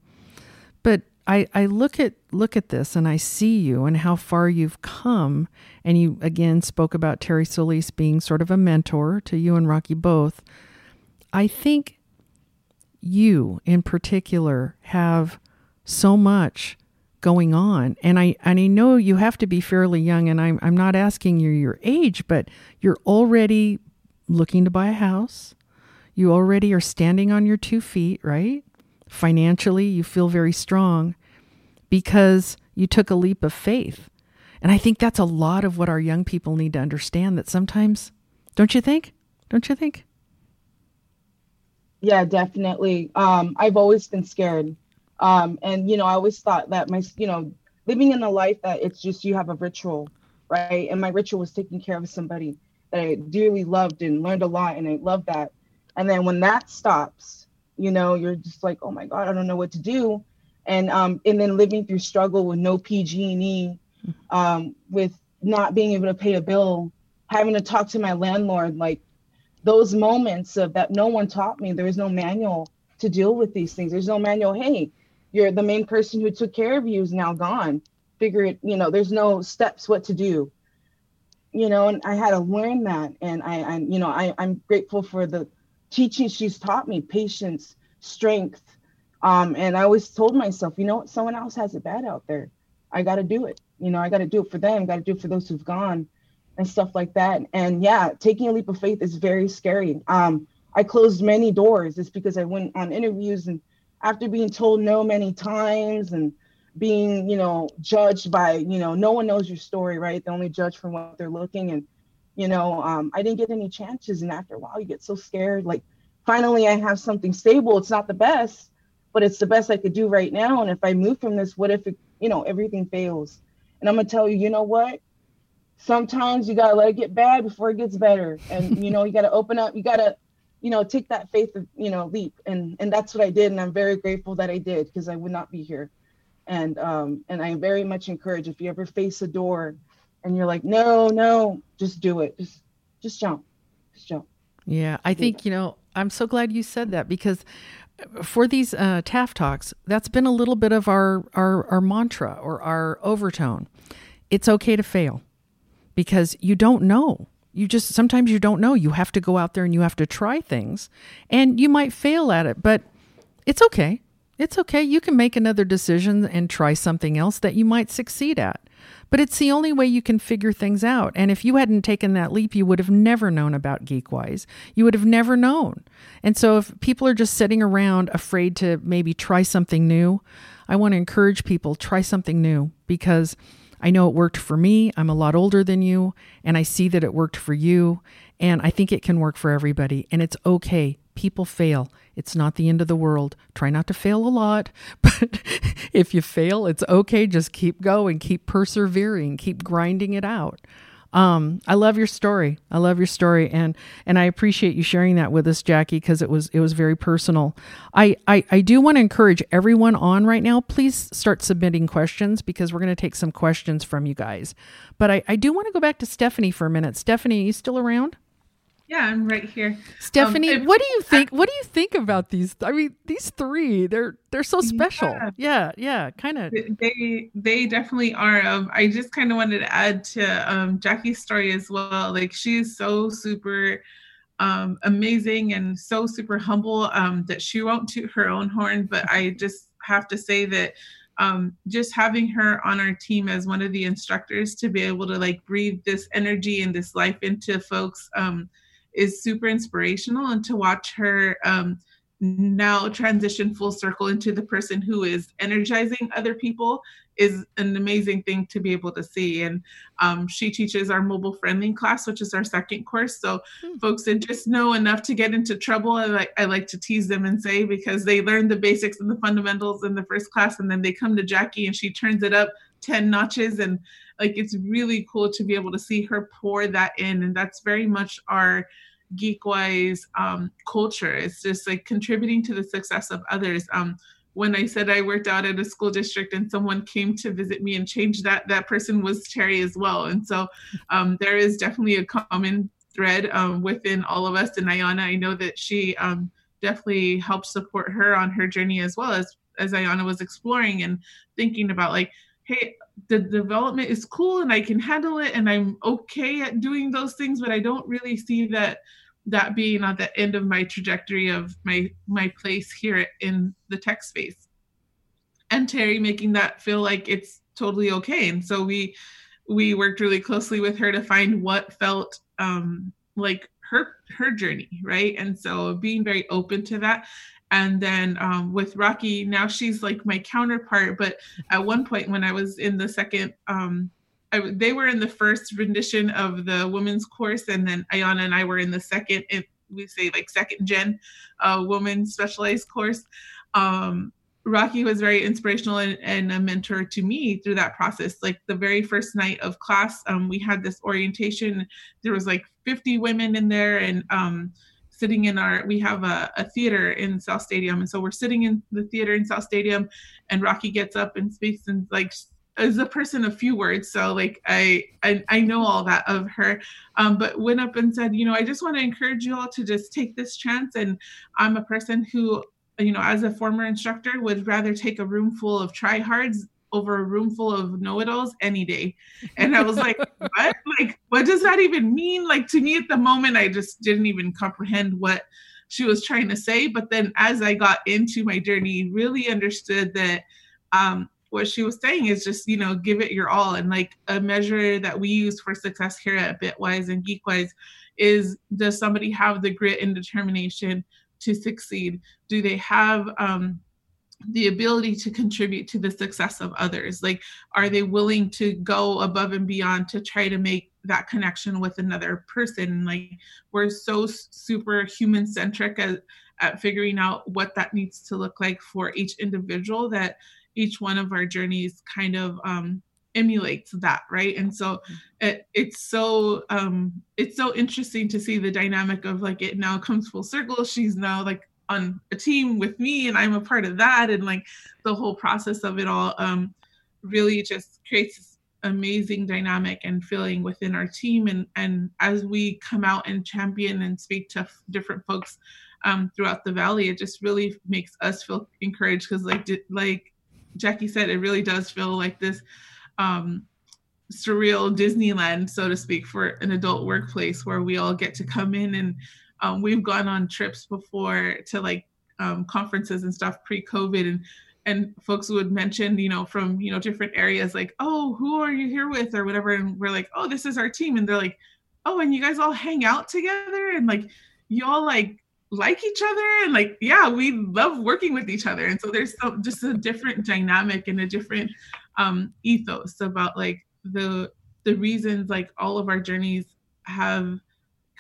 I, I look at look at this and I see you and how far you've come. And you again spoke about Terry Solis being sort of a mentor to you and Rocky both. I think you in particular have so much going on. And I and I know you have to be fairly young and I'm I'm not asking you your age, but you're already looking to buy a house. You already are standing on your two feet, right? Financially, you feel very strong because you took a leap of faith. And I think that's a lot of what our young people need to understand that sometimes, don't you think? Don't you think? Yeah, definitely. Um, I've always been scared. Um, and, you know, I always thought that my, you know, living in a life that it's just you have a ritual, right? And my ritual was taking care of somebody that I dearly loved and learned a lot. And I love that. And then when that stops, you know you're just like oh my god i don't know what to do. And um and then living through struggle with no pg&e um with not being able to pay a bill having to talk to my landlord like those moments of that no one taught me. There was no manual to deal with these things. There's no manual hey you're the main person who took care of you is now gone. Figure it you know there's no steps what to do. You know and i had to learn that. And i i you know i i'm grateful for the teaching she's taught me patience, strength. Um, and I always told myself, you know what, someone else has it bad out there. I got to do it. You know, I got to do it for them, got to do it for those who've gone and stuff like that. And yeah, taking a leap of faith is very scary. Um, I closed many doors. It's because I went on interviews and after being told no many times and being, you know, judged by, you know, no one knows your story, right? They only judge from what they're looking. And, you know, um, I didn't get any chances. And after a while, you get so scared. Like, finally, I have something stable. It's not the best, but it's the best I could do right now. And if I move from this, what if, it, you know, everything fails? And I'm to tell you, you know what? Sometimes you got to let it get bad before it gets better. And, you know, you got to open up, you got to, you know, take that faith, of you know, leap. And, and that's what I did. And I'm very grateful that I did because I would not be here and um, and I very much encourage if you ever face a door and you're like, no, no, just do it. Just just jump. Just jump. Yeah, I think, you know, I'm so glad you said that because for these uh, Taft talks, that's been a little bit of our, our, our mantra or our overtone. It's okay to fail because you don't know. You just sometimes you don't know. You have to go out there and you have to try things and you might fail at it, but it's okay. It's okay. You can make another decision and try something else that you might succeed at. But it's the only way you can figure things out. And if you hadn't taken that leap, you would have never known about Geekwise. You would have never known. And so if people are just sitting around afraid to maybe try something new, I want to encourage people try something new because I know it worked for me. I'm a lot older than you, and I see that it worked for you. And I think it can work for everybody. And it's okay. People fail. It's not the end of the world. Try not to fail a lot, <laughs> but if you fail, it's okay. Just keep going, keep persevering, keep grinding it out. Um, I love your story. I love your story, and and I appreciate you sharing that with us, Jackie, because it was it was very personal. I I, I do want to encourage everyone on right now. Please start submitting questions because we're going to take some questions from you guys. But I I do want to go back to Stephanie for a minute. Stephanie, are you still around? Yeah, I'm right here. Stephanie, um, what do you think? What do you think about these? I mean, these three, they're they're so special. Yeah, yeah, yeah kind of. They they definitely are. Um, I just kind of wanted to add to um, Jackie's story as well. Like she is so super um, amazing and so super humble um, that she won't toot her own horn. But I <laughs> just have to say that um, just having her on our team as one of the instructors to be able to like breathe this energy and this life into folks um, is super inspirational and to watch her um, now transition full circle into the person who is energizing other people is an amazing thing to be able to see and um, she teaches our mobile friendly class which is our second course so hmm. folks that just know enough to get into trouble I like, I like to tease them and say because they learn the basics and the fundamentals in the first class and then they come to jackie and she turns it up 10 notches and like it's really cool to be able to see her pour that in and that's very much our geekwise um, culture. It's just like contributing to the success of others. Um, when i said i worked out at a school district and someone came to visit me and change that that person was terry as well. And so um, there is definitely a common thread um, within all of us. And ayana i know that she um, definitely helped support her on her journey as well as as ayana was exploring and thinking about like hey, the development is cool and I can handle it and I'm okay at doing those things, but I don't really see that that being at the end of my trajectory of my my place here in the tech space. And Terry making that feel like it's totally okay. And so we we worked really closely with her to find what felt um like her her journey, right? And so being very open to that and then um, with Rocky, now she's like my counterpart. But at one point, when I was in the second, um, I, they were in the first rendition of the women's course, and then Ayana and I were in the second. we say like second gen uh, woman specialized course. Um, Rocky was very inspirational and, and, a mentor to me through that process. Like the very first night of class, um, we had this orientation. There was like 50 women in there, and um, sitting in our we have a, a, theater in south stadium. And so we're sitting in the theater in south stadium and rocky gets up and speaks and like as a person of few words. So like i i, I know all that of her. Um, but went up and said you know i just want to encourage you all to just take this chance. And i'm a person who you know as a former instructor would rather take a room full of tryhards over a room full of know-it-alls any day. And i was like <laughs> what? Like what does that even mean? Like to me at the moment i just didn't even comprehend what she was trying to say. But then as i got into my journey really understood that um, what she was saying is just you know give it your all. And like a measure that we use for success here at bitwise and geekwise is does somebody have the grit and determination to succeed? Do they have um, the ability to contribute to the success of others. Like are they willing to go above and beyond to try to make that connection with another person? Like we're so super human centric at, at figuring out what that needs to look like for each individual that each one of our journeys kind of um, emulates that right? And so it, it's so um it's so interesting to see the dynamic of like it now comes full circle. She's now like on a team with me and I'm a part of that. And like the whole process of it all um, really just creates this amazing dynamic and feeling within our team. And and as we come out and champion and speak to f- different folks um, throughout the valley it just really makes us feel encouraged because like like Jackie said it really does feel like this um, surreal Disneyland so to speak for an adult workplace where we all get to come in and um, we've gone on trips before to like um, conferences and stuff pre-COVID, and and folks would mention, you know, from you know different areas, like, oh, who are you here with, or whatever, and we're like, oh, this is our team, and they're like, oh, and you guys all hang out together, and like, you all like like each other and like yeah we love working with each other. And so there's so, just a different dynamic and a different um ethos about like the the reasons like all of our journeys have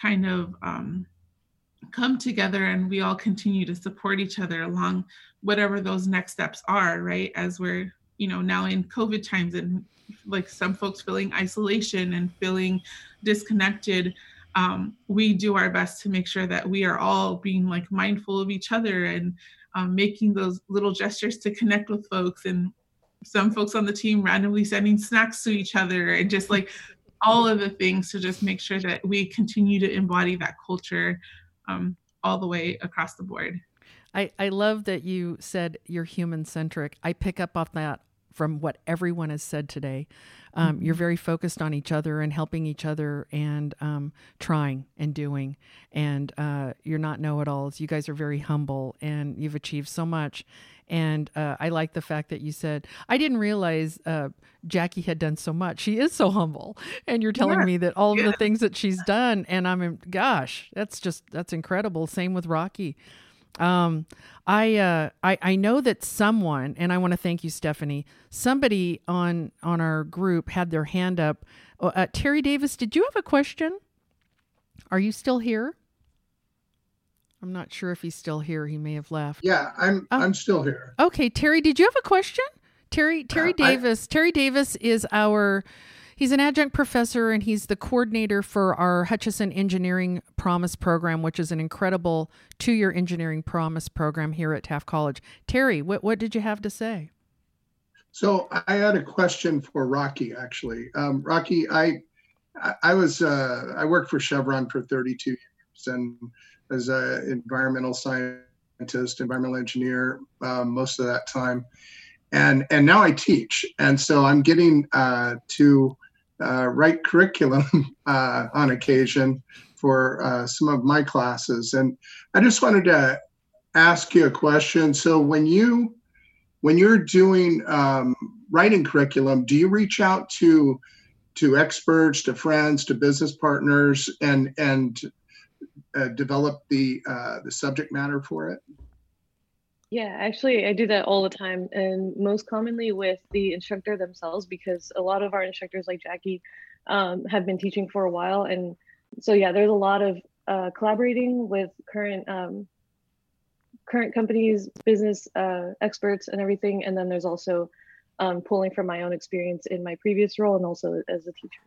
kind of um come together and we all continue to support each other along whatever those next steps are right? As we're you know now in covid times and like some folks feeling isolation and feeling disconnected um, we do our best to make sure that we are all being like mindful of each other and um, making those little gestures to connect with folks. And some folks on the team randomly sending snacks to each other and just like all of the things to just make sure that we continue to embody that culture um, all the way across the board. I, I love that you said you're human centric. I pick up off that from what everyone has said today. Um, mm-hmm. You're very focused on each other and helping each other and um, trying and doing. And uh, you're not know it alls. You guys are very humble and you've achieved so much. And uh, I like the fact that you said, I didn't realize uh, Jackie had done so much. She is so humble. And you're telling yeah. me that all yeah. of the things that she's done. And I'm, gosh, that's just, that's incredible. Same with Rocky. Um, I, uh, I, I know that someone, and I want to thank you, Stephanie, somebody on, on our group had their hand up. Oh, uh, Terry Davis, did you have a question? Are you still here? I'm not sure if he's still here. He may have left. Yeah, I'm oh. I'm still here. Okay, Terry, did you have a question? Terry Terry uh, Davis. I, Terry Davis is our he's an adjunct professor and he's the coordinator for our Hutchison Engineering Promise program, which is an incredible two-year engineering promise program here at Taft College. Terry, what what did you have to say? So I had a question for Rocky actually. Um, Rocky, I I was uh, I worked for Chevron for 32 years and as an environmental scientist, environmental engineer um, most of that time, and and now I teach, and so I'm getting uh, to uh, write curriculum <laughs> uh, on occasion for uh, some of my classes, and I just wanted to ask you a question. So when you when you're doing um, writing curriculum, do you reach out to to experts, to friends, to business partners, and and uh, develop the uh, the subject matter for it? Yeah, actually, I do that all the time, and most commonly with the instructor themselves, because a lot of our instructors, like Jackie, um, have been teaching for a while, and so yeah, there's a lot of uh, collaborating with current um, current companies, business uh, experts, and everything, and then there's also um, pulling from my own experience in my previous role and also as a teacher.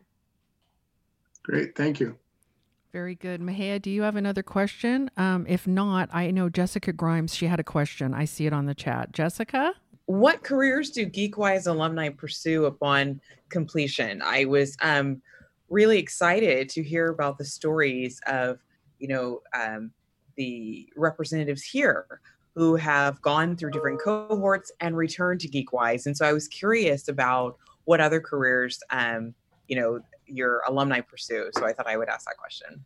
Great, thank you. Very good. Mahia, do you have another question? Um, if not, I know Jessica Grimes, she had a question. I see it on the chat. Jessica? What careers do GeekWise alumni pursue upon completion? I was um, really excited to hear about the stories of, you know, um, the representatives here who have gone through different cohorts and returned to GeekWise. And so I was curious about what other careers, um, you know, your alumni pursue. So I thought I would ask that question.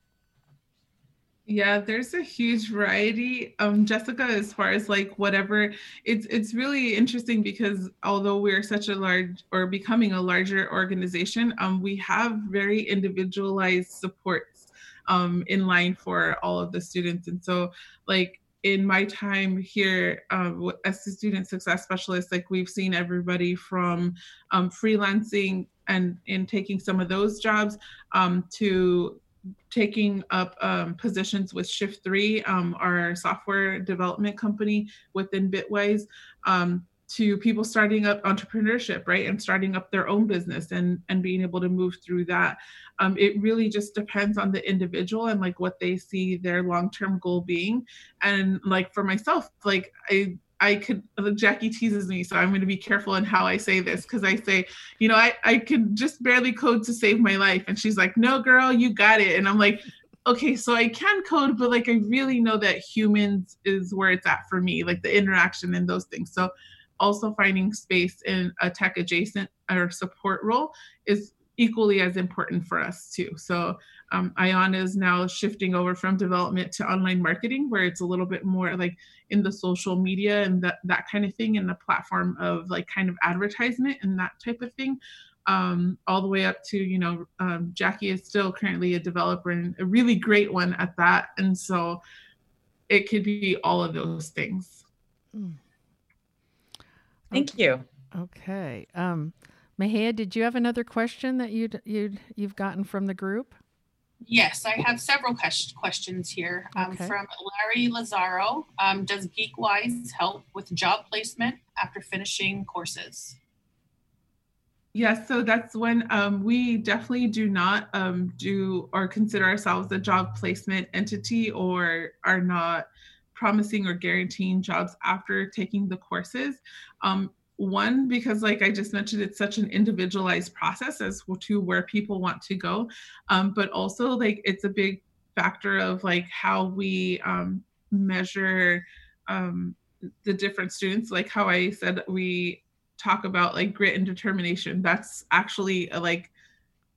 Yeah, there's a huge variety. Um, Jessica, as far as like whatever, it's it's really interesting because although we're such a large or becoming a larger organization, um, we have very individualized supports um, in line for all of the students. And so, like in my time here um, as a student success specialist, like we've seen everybody from um, freelancing and in taking some of those jobs um, to taking up um, positions with Shift Three, um, our software development company within Bitwise, um, to people starting up entrepreneurship, right, and starting up their own business and and being able to move through that. Um, it really just depends on the individual and like what they see their long term goal being. And like for myself, like I I could Jackie teases me, so I'm going to be careful in how I say this because I say, you know, I I could just barely code to save my life, and she's like, no, girl, you got it, and I'm like, okay, so I can code, but like I really know that humans is where it's at for me, like the interaction and those things. So also finding space in a tech adjacent or support role is equally as important for us too. So um, Iona is now shifting over from development to online marketing, where it's a little bit more like in the social media and that that kind of thing, and the platform of like kind of advertisement and that type of thing. Um, all the way up to you know um, Jackie is still currently a developer and a really great one at that, and so it could be all of those things. Mm. Thank you. Okay. Um, Mahia, did you have another question that you'd, you'd, you've gotten from the group? Yes, I have several questions here um, okay. from Larry Lazaro. Um, does GeekWise help with job placement after finishing courses? Yes, so that's when um, we definitely do not um, do or consider ourselves a job placement entity or are not promising or guaranteeing jobs after taking the courses. Um, one because like i just mentioned it's such an individualized process as to where people want to go. Um, but also like it's a big factor of like how we um, measure um, the different students. Like how i said we talk about like grit and determination. That's actually a, like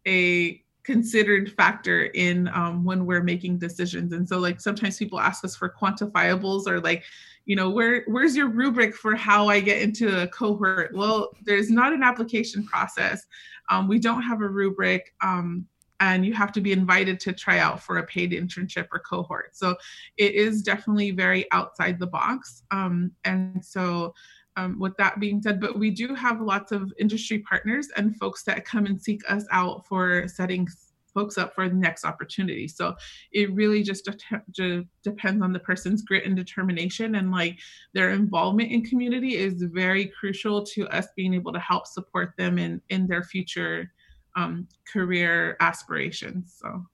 a considered factor in um, when we're making decisions. And so like sometimes people ask us for quantifiables or like you know where where's your rubric for how i get into a cohort? Well there's not an application process. Um, we don't have a rubric um, and you have to be invited to try out for a paid internship or cohort. So it is definitely very outside the box. Um, and so um, with that being said, but we do have lots of industry partners and folks that come and seek us out for setting folks up for the next opportunity. So it really just de- depends on the person's grit and determination and like their involvement in community is very crucial to us being able to help support them in in their future um, career aspirations. So.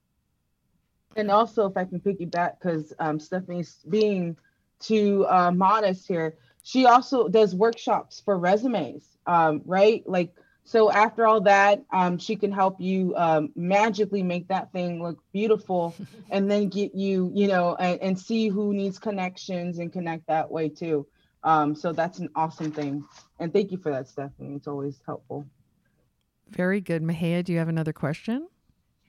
And also, if I can piggyback, because um, Stephanie's being too uh, modest here, she also does workshops for resumes, um, right? Like so after all that, um, she can help you um, magically make that thing look beautiful, <laughs> and then get you, you know, and, and see who needs connections and connect that way too. Um, so that's an awesome thing, and thank you for that, Stephanie. It's always helpful. Very good, Mahia. Do you have another question?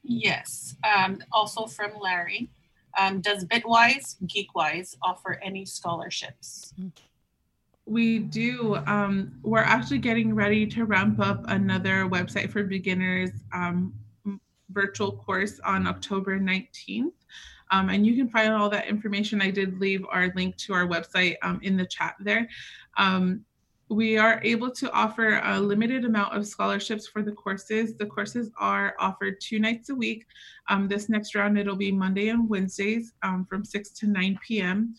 Yes. Um, also from Larry. Um, does Bitwise, Geekwise offer any scholarships? Mm-hmm we do. Um, we're actually getting ready to ramp up another website for beginners um, virtual course on October 19th. Um, and you can find all that information. I did leave our link to our website um, in the chat there. Um, we are able to offer a limited amount of scholarships for the courses. The courses are offered two nights a week. Um, this next round, it'll be Monday and Wednesdays from 6 to 9 p.m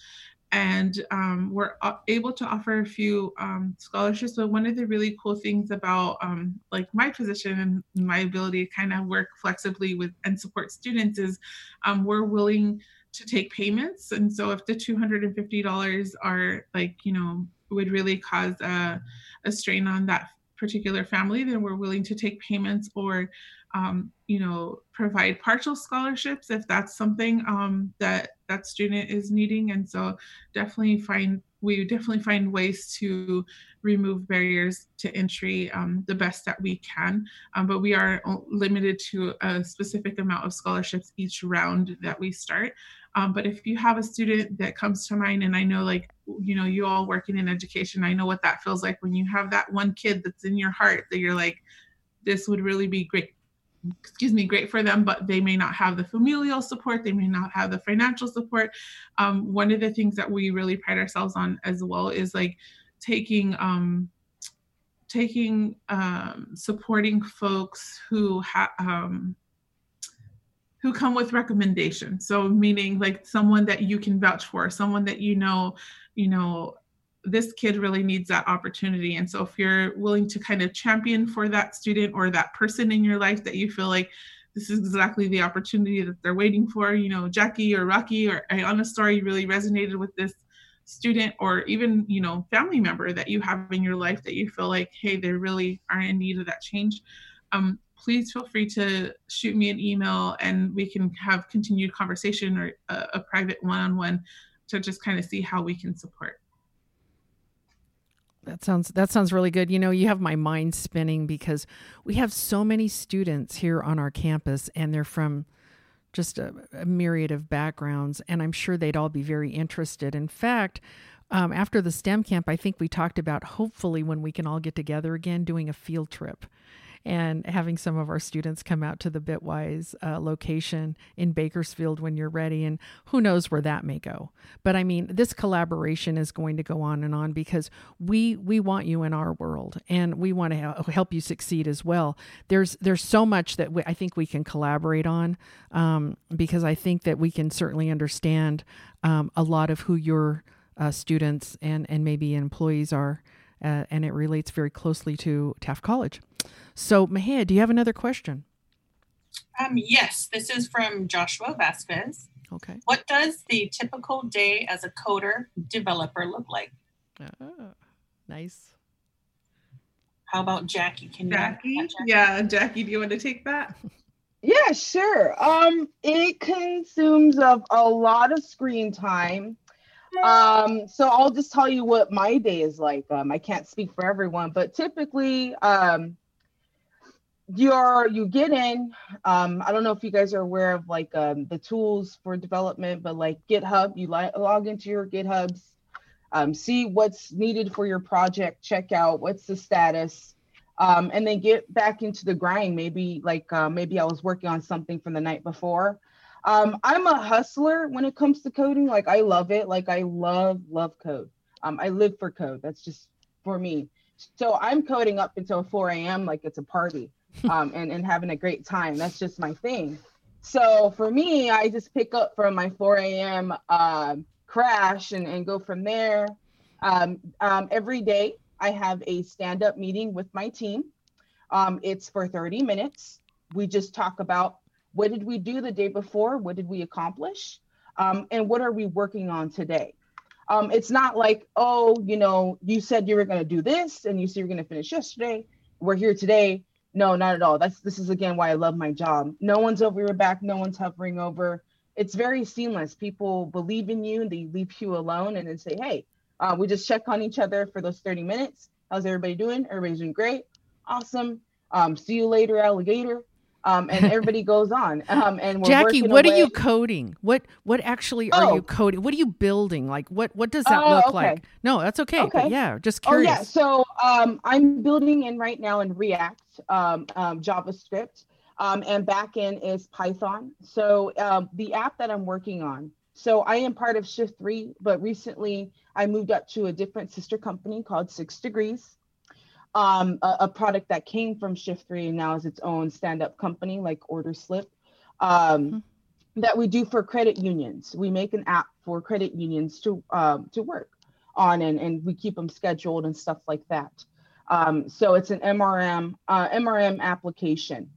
and um, we're able to offer a few um, scholarships. But one of the really cool things about um, like my position and my ability to kind of work flexibly with and support students is um, we're willing to take payments. And so if the $250 are like, you know, would really cause a, a strain on that particular family, then we're willing to take payments or um, you know, provide partial scholarships if that's something um, that that student is needing. And so definitely find we definitely find ways to remove barriers to entry um, the best that we can. Um, but we are limited to a specific amount of scholarships each round that we start. Um, but if you have a student that comes to mind, and I know like, you know, you all working in education, I know what that feels like when you have that one kid that's in your heart that you're like, this would really be great excuse me, great for them, but they may not have the familial support, they may not have the financial support. Um, one of the things that we really pride ourselves on as well is like taking um, taking um, supporting folks who have um, who come with recommendations. So meaning like someone that you can vouch for, someone that you know, you know, this kid really needs that opportunity. And so if you're willing to kind of champion for that student or that person in your life that you feel like this is exactly the opportunity that they're waiting for, you know, Jackie or Rocky or Ayana story really resonated with this student or even, you know, family member that you have in your life that you feel like, hey, they really are in need of that change. Um, please feel free to shoot me an email and we can have continued conversation or a, a private one-on-one to just kind of see how we can support. That sounds that sounds really good. You know, you have my mind spinning because we have so many students here on our campus and they're from just a, a myriad of backgrounds and I'm sure they'd all be very interested. In fact, um, after the STEM camp, I think we talked about hopefully when we can all get together again, doing a field trip and having some of our students come out to the Bitwise uh, location in Bakersfield when you're ready. And who knows where that may go. But I mean, this collaboration is going to go on and on because we we want you in our world and we want to help you succeed as well. There's there's so much that we, I think we can collaborate on um, because I think that we can certainly understand um, a lot of who your uh, students and and maybe employees are. Uh, and it relates very closely to Taft College. So, Mahia, do you have another question? Um, yes, this is from Joshua Vasquez. Okay. What does the typical day as a coder developer look like? Oh, nice. How about Jackie? Can Jackie? you Jackie? Yeah, Jackie, do you want to take that? <laughs> Yeah, sure. Um, it consumes of a lot of screen time. Um, so I'll just tell you what my day is like. Um, I can't speak for everyone, but typically, um, you're you get in um i don't know if you guys are aware of like um the tools for development but like github you li- log into your githubs um see what's needed for your project check out what's the status um and then get back into the grind. Maybe like uh, maybe i was working on something from the night before. Um i'm a hustler when it comes to coding. Like i love it. Like i love love code. Um i live for code. That's just for me. So i'm coding up until 4 a.m like it's a party um, and, and having a great time. That's just my thing. So for me, I just pick up from my 4 a.m. Uh, crash and, and go from there. Um, um, every day, I have a stand up meeting with my team. Um, it's for 30 minutes. We just talk about what did we do the day before? What did we accomplish? Um, and what are we working on today? Um, it's not like, oh, you know, you said you were going to do this and you said you're going to finish yesterday. We're here today no, not at all. That's this is again why I love my job. No one's over your back, no one's hovering over. It's very seamless. People believe in you, they leave you alone and then say, hey, uh, we just check on each other for those 30 minutes. How's everybody doing? Everybody's doing great. Awesome. Um, see you later, alligator um, and everybody goes on. Um, and Jackie, what away. are you coding? What what actually are oh. you coding? What are you building? Like what what does that uh, look okay. like? No, that's okay. okay. yeah, just curious. Oh yeah, so um, I'm building in right now in React, um, um, JavaScript, um, and backend is Python. So um, the app that I'm working on. So I am part of Shift Three, but recently I moved up to a different sister company called Six Degrees um, a, a, product that came from Shift Three and now is its own stand-up company like Order Slip um, mm-hmm. that we do for credit unions. We make an app for credit unions to um, to work on and, and we keep them scheduled and stuff like that. Um, so it's an MRM uh, MRM application.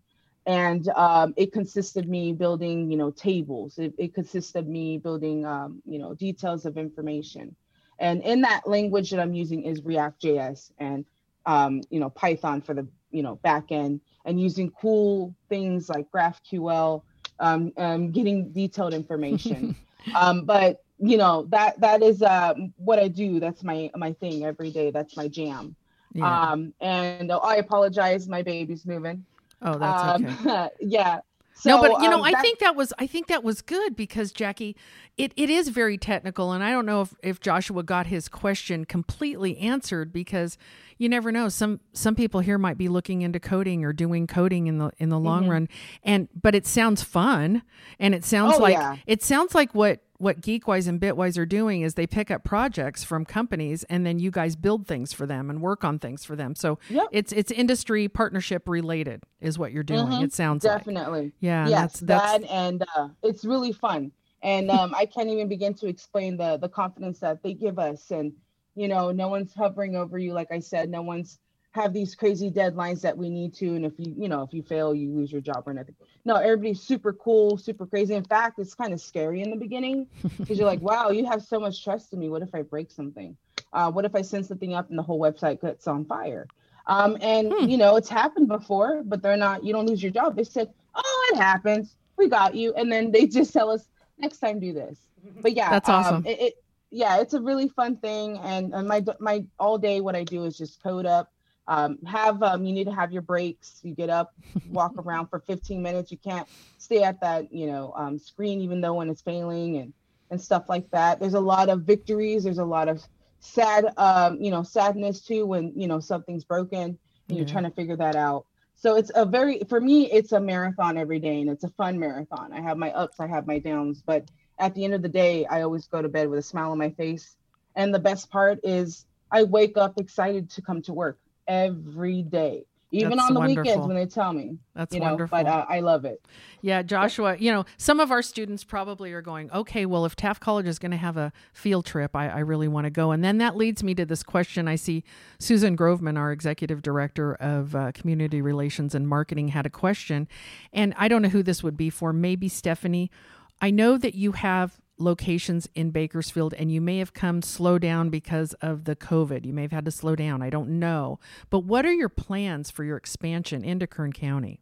And um, it consists of me building, you know, tables. It, it consists of me building, um, you know, details of information. And in that language that I'm using is React.js. And um, you know, Python for the, you know, back end and using cool things like GraphQL, um, um, getting detailed information. <laughs> um, but you know, that that is uh, what I do. That's my my thing every day. That's my jam. Yeah. Um, and oh, I apologize, my baby's moving. Oh, that's um, okay. <laughs> yeah. So, no, but you know, um, I think that was I think that was good because Jackie, it, it is very technical, and I don't know if, if Joshua got his question completely answered because you never know. Some some people here might be looking into coding or doing coding in the in the long mm-hmm. run, and but it sounds fun, and it sounds oh, like yeah. it sounds like what what Geekwise and Bitwise are doing is they pick up projects from companies and then you guys build things for them and work on things for them. So yep. it's it's industry partnership related is what you're doing. Mm-hmm. It sounds definitely. Like. Yeah. Yes, that's, that's... that and uh, it's really fun. And um, I can't even begin to explain the the confidence that they give us. And you know, no one's hovering over you. Like I said, no one's have these crazy deadlines that we need to and if you you know if you fail you lose your job or nothing. No everybody's super cool super crazy. In fact it's kind of scary in the beginning because you're like <laughs> wow you have so much trust in me. What if i break something? Uh, what if i send something up and the whole website gets on fire? Um, and hmm. you know it's happened before but they're not you don't lose your job. They said oh it happens. We got you. And then they <laughs> just tell us next time do this. But yeah that's awesome. um, it, it, yeah it's a really fun thing. And, and my my all day what i do is just code up um, have um, you need to have your breaks. You get up walk <laughs> around for 15 minutes. You can't stay at that you know um, screen even though when it's failing and and stuff like that. There's a lot of victories. There's a lot of sad um, you know sadness too when you know something's broken and yeah. you're trying to figure that out. So it's a very for me it's a marathon every day and it's a fun marathon. I have my ups i have my downs but at the end of the day i always go to bed with a smile on my face. And the best part is i wake up excited to come to work every day even That's on the wonderful. weekends when they tell me. That's you know, wonderful. But uh, I love it. Yeah, Joshua, you know, some of our students probably are going, okay, well, if Taft College is going to have a field trip, I, I really want to go. And then that leads me to this question. I see Susan Groveman, our executive director of uh, community relations and marketing, had a question. And I don't know who this would be for. Maybe Stephanie. I know that you have locations in Bakersfield and you may have come slow down because of the COVID. You may have had to slow down. I don't know. But what are your plans for your expansion into Kern County?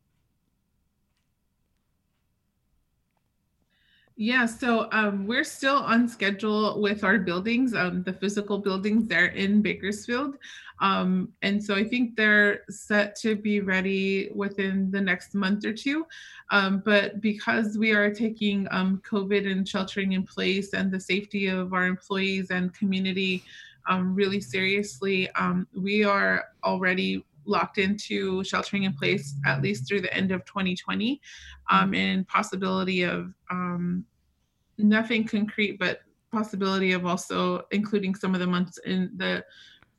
Yeah, so um, we're still on schedule with our buildings, um, the physical buildings there in Bakersfield. Um, and so I think they're set to be ready within the next month or two. Um, but because we are taking um, COVID and sheltering in place and the safety of our employees and community um, really seriously, we are already locked into sheltering in place at least through the end of 2020 um, mm-hmm. and possibility of um, nothing concrete but possibility of also including some of the months in the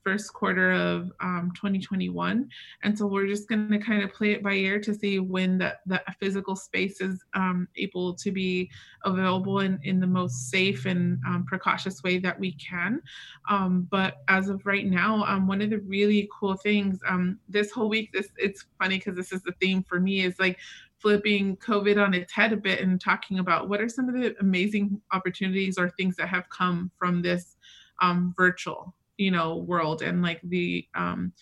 first quarter of um, 2021. And so we're just going to kind of play it by ear to see when the, the physical space is um, able to be available in, in the most safe and um, precautious way that we can. Um, but as of right now, um, one of the really cool things um, this whole week, this it's funny because this is the theme for me is like flipping COVID on its head a bit and talking about what are some of the amazing opportunities or things that have come from this virtual you know world and like the um,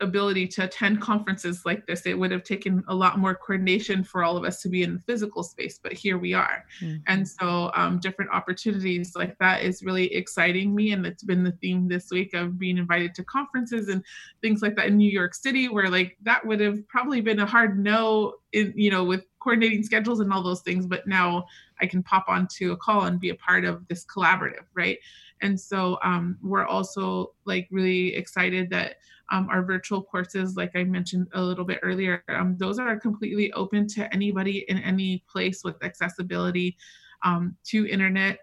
ability to attend conferences like this it would have taken a lot more coordination for all of us to be in the physical space but here we are mm-hmm. and so um, different opportunities like that is really exciting me and it's been the theme this week of being invited to conferences and things like that in new york city where like that would have probably been a hard no in you know with coordinating schedules and all those things but now i can pop onto a call and be a part of this collaborative right and so um, we're also like really excited that um, our virtual courses, like I mentioned a little bit earlier, um, those are completely open to anybody in any place with accessibility um, to internet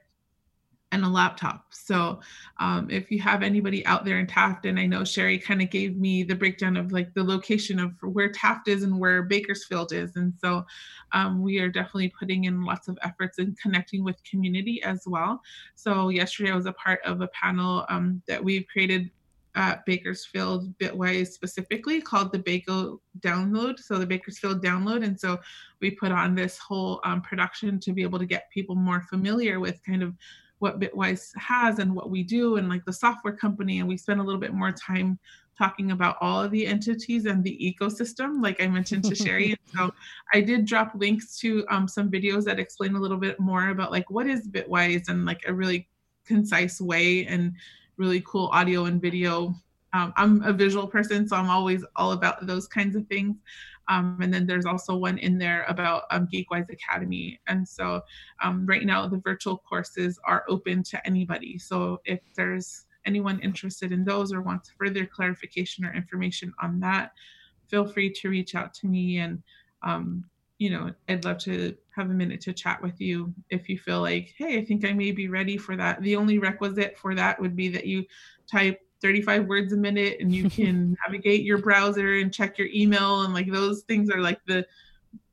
and a laptop. So um, if you have anybody out there in Taft, and I know Sherry kind of gave me the breakdown of like the location of where Taft is and where Bakersfield is. And so um, we are definitely putting in lots of efforts in connecting with community as well. So yesterday I was a part of a panel um, that we've created at Bakersfield Bitwise specifically called the Bako Download, so the Bakersfield Download. And so we put on this whole um, production to be able to get people more familiar with kind of what Bitwise has and what we do and like the software company. And we spend a little bit more time talking about all of the entities and the ecosystem, like I mentioned to Sherry. <laughs> so I did drop links to um, some videos that explain a little bit more about like what is Bitwise and like a really concise way and really cool audio and video. Um, I'm a visual person, so I'm always all about those kinds of things. Um, and then there's also one in there about um, Geekwise Academy. And so um, right now the virtual courses are open to anybody. So if there's anyone interested in those or wants further clarification or information on that, feel free to reach out to me and um, you know, I'd love to have a minute to chat with you if you feel like, hey, I think I may be ready for that. The only requisite for that would be that you type 35 words a minute and you can <laughs> navigate your browser and check your email and like those things are like the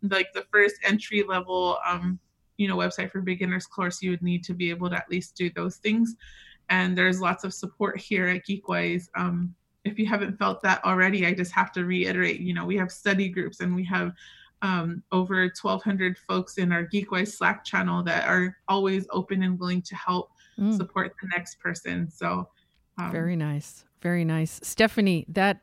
like the first entry level um you know website for beginners course you would need to be able to at least do those things and there's lots of support here at geekwise um if you haven't felt that already i just have to reiterate you know we have study groups and we have um, over 1,200 folks in our Geekwise Slack channel that are always open and willing to help mm. support the next person. So, um, very nice, very nice, Stephanie. That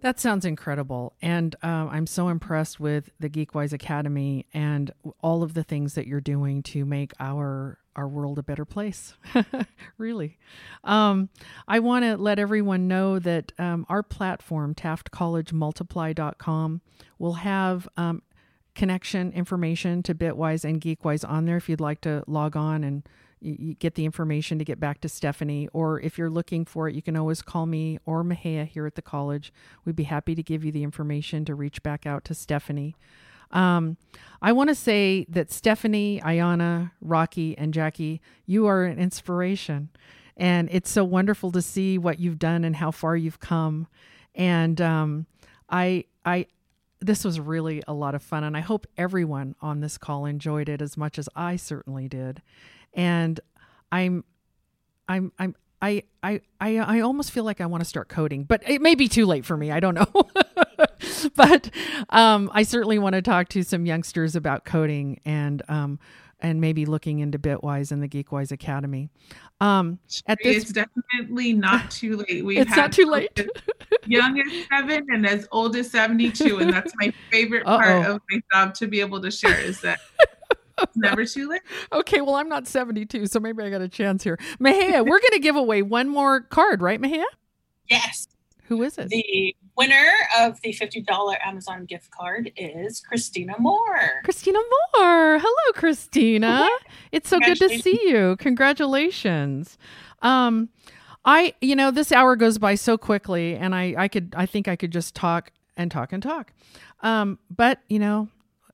that sounds incredible, and uh, I'm so impressed with the Geekwise Academy and all of the things that you're doing to make our our world a better place. <laughs> really. Um, I want to let everyone know that um, our platform, taftcollegemultiply.com, will have um, connection information to Bitwise and Geekwise on there if you'd like to log on and you get the information to get back to Stephanie. Or if you're looking for it, you can always call me or Mahia here at the college. We'd be happy to give you the information to reach back out to Stephanie. Um, I want to say that Stephanie, Ayana, Rocky, and Jackie, you are an inspiration. And it's so wonderful to see what you've done and how far you've come. And um, I, I, this was really a lot of fun. And I hope everyone on this call enjoyed it as much as I certainly did. And I'm, I'm, I'm, I, I, I, I almost feel like I want to start coding, but it may be too late for me. I don't know. <laughs> but um, I certainly want to talk to some youngsters about coding and um, and maybe looking into Bitwise and the Geekwise Academy. Um, at this, it's definitely not <laughs> too late. We've it's not too late. young as seven and as old as seventy-two, and that's my <laughs> favorite Uh-oh. part of my job to be able to share is that. Never too late. Okay, well, I'm not 72, so maybe I got a chance here. Mahia, we're going to give away one more card, right, Mahia? Yes. Who is it? The winner of the $50 Amazon gift card is Christina Moore. Christina Moore. Hello, Christina. It's so good to see you. Congratulations. Um, I, you know, this hour goes by so quickly, and I, I could, I think I could just talk and talk and talk. Um, but you know,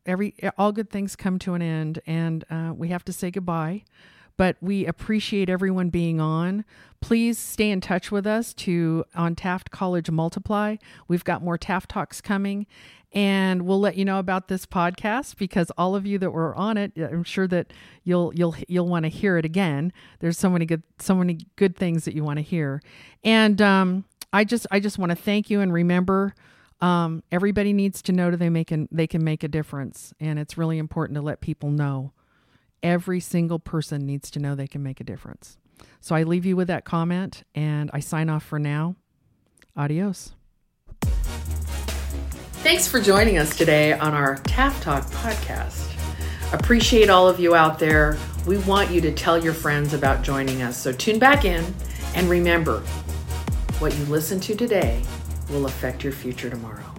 every all good things come to an end, and uh, we have to say goodbye but we appreciate everyone being on. Please stay in touch with us to on Taft College Multiply. We've got more Taft Talks coming and we'll let you know about this podcast because all of you that were on it, I'm sure that you'll you'll you'll want to hear it again. There's so many good so many good things that you want to hear. And um, I just I just want to thank you and remember um, everybody needs to know that they make an, they can make a difference and it's really important to let people know Every single person needs to know they can make a difference. So I leave you with that comment and I sign off for now. Adios. Thanks for joining us today on our Taft Talk podcast. Appreciate all of you out there. We want you to tell your friends about joining us. So tune back in and remember what you listen to today will affect your future tomorrow.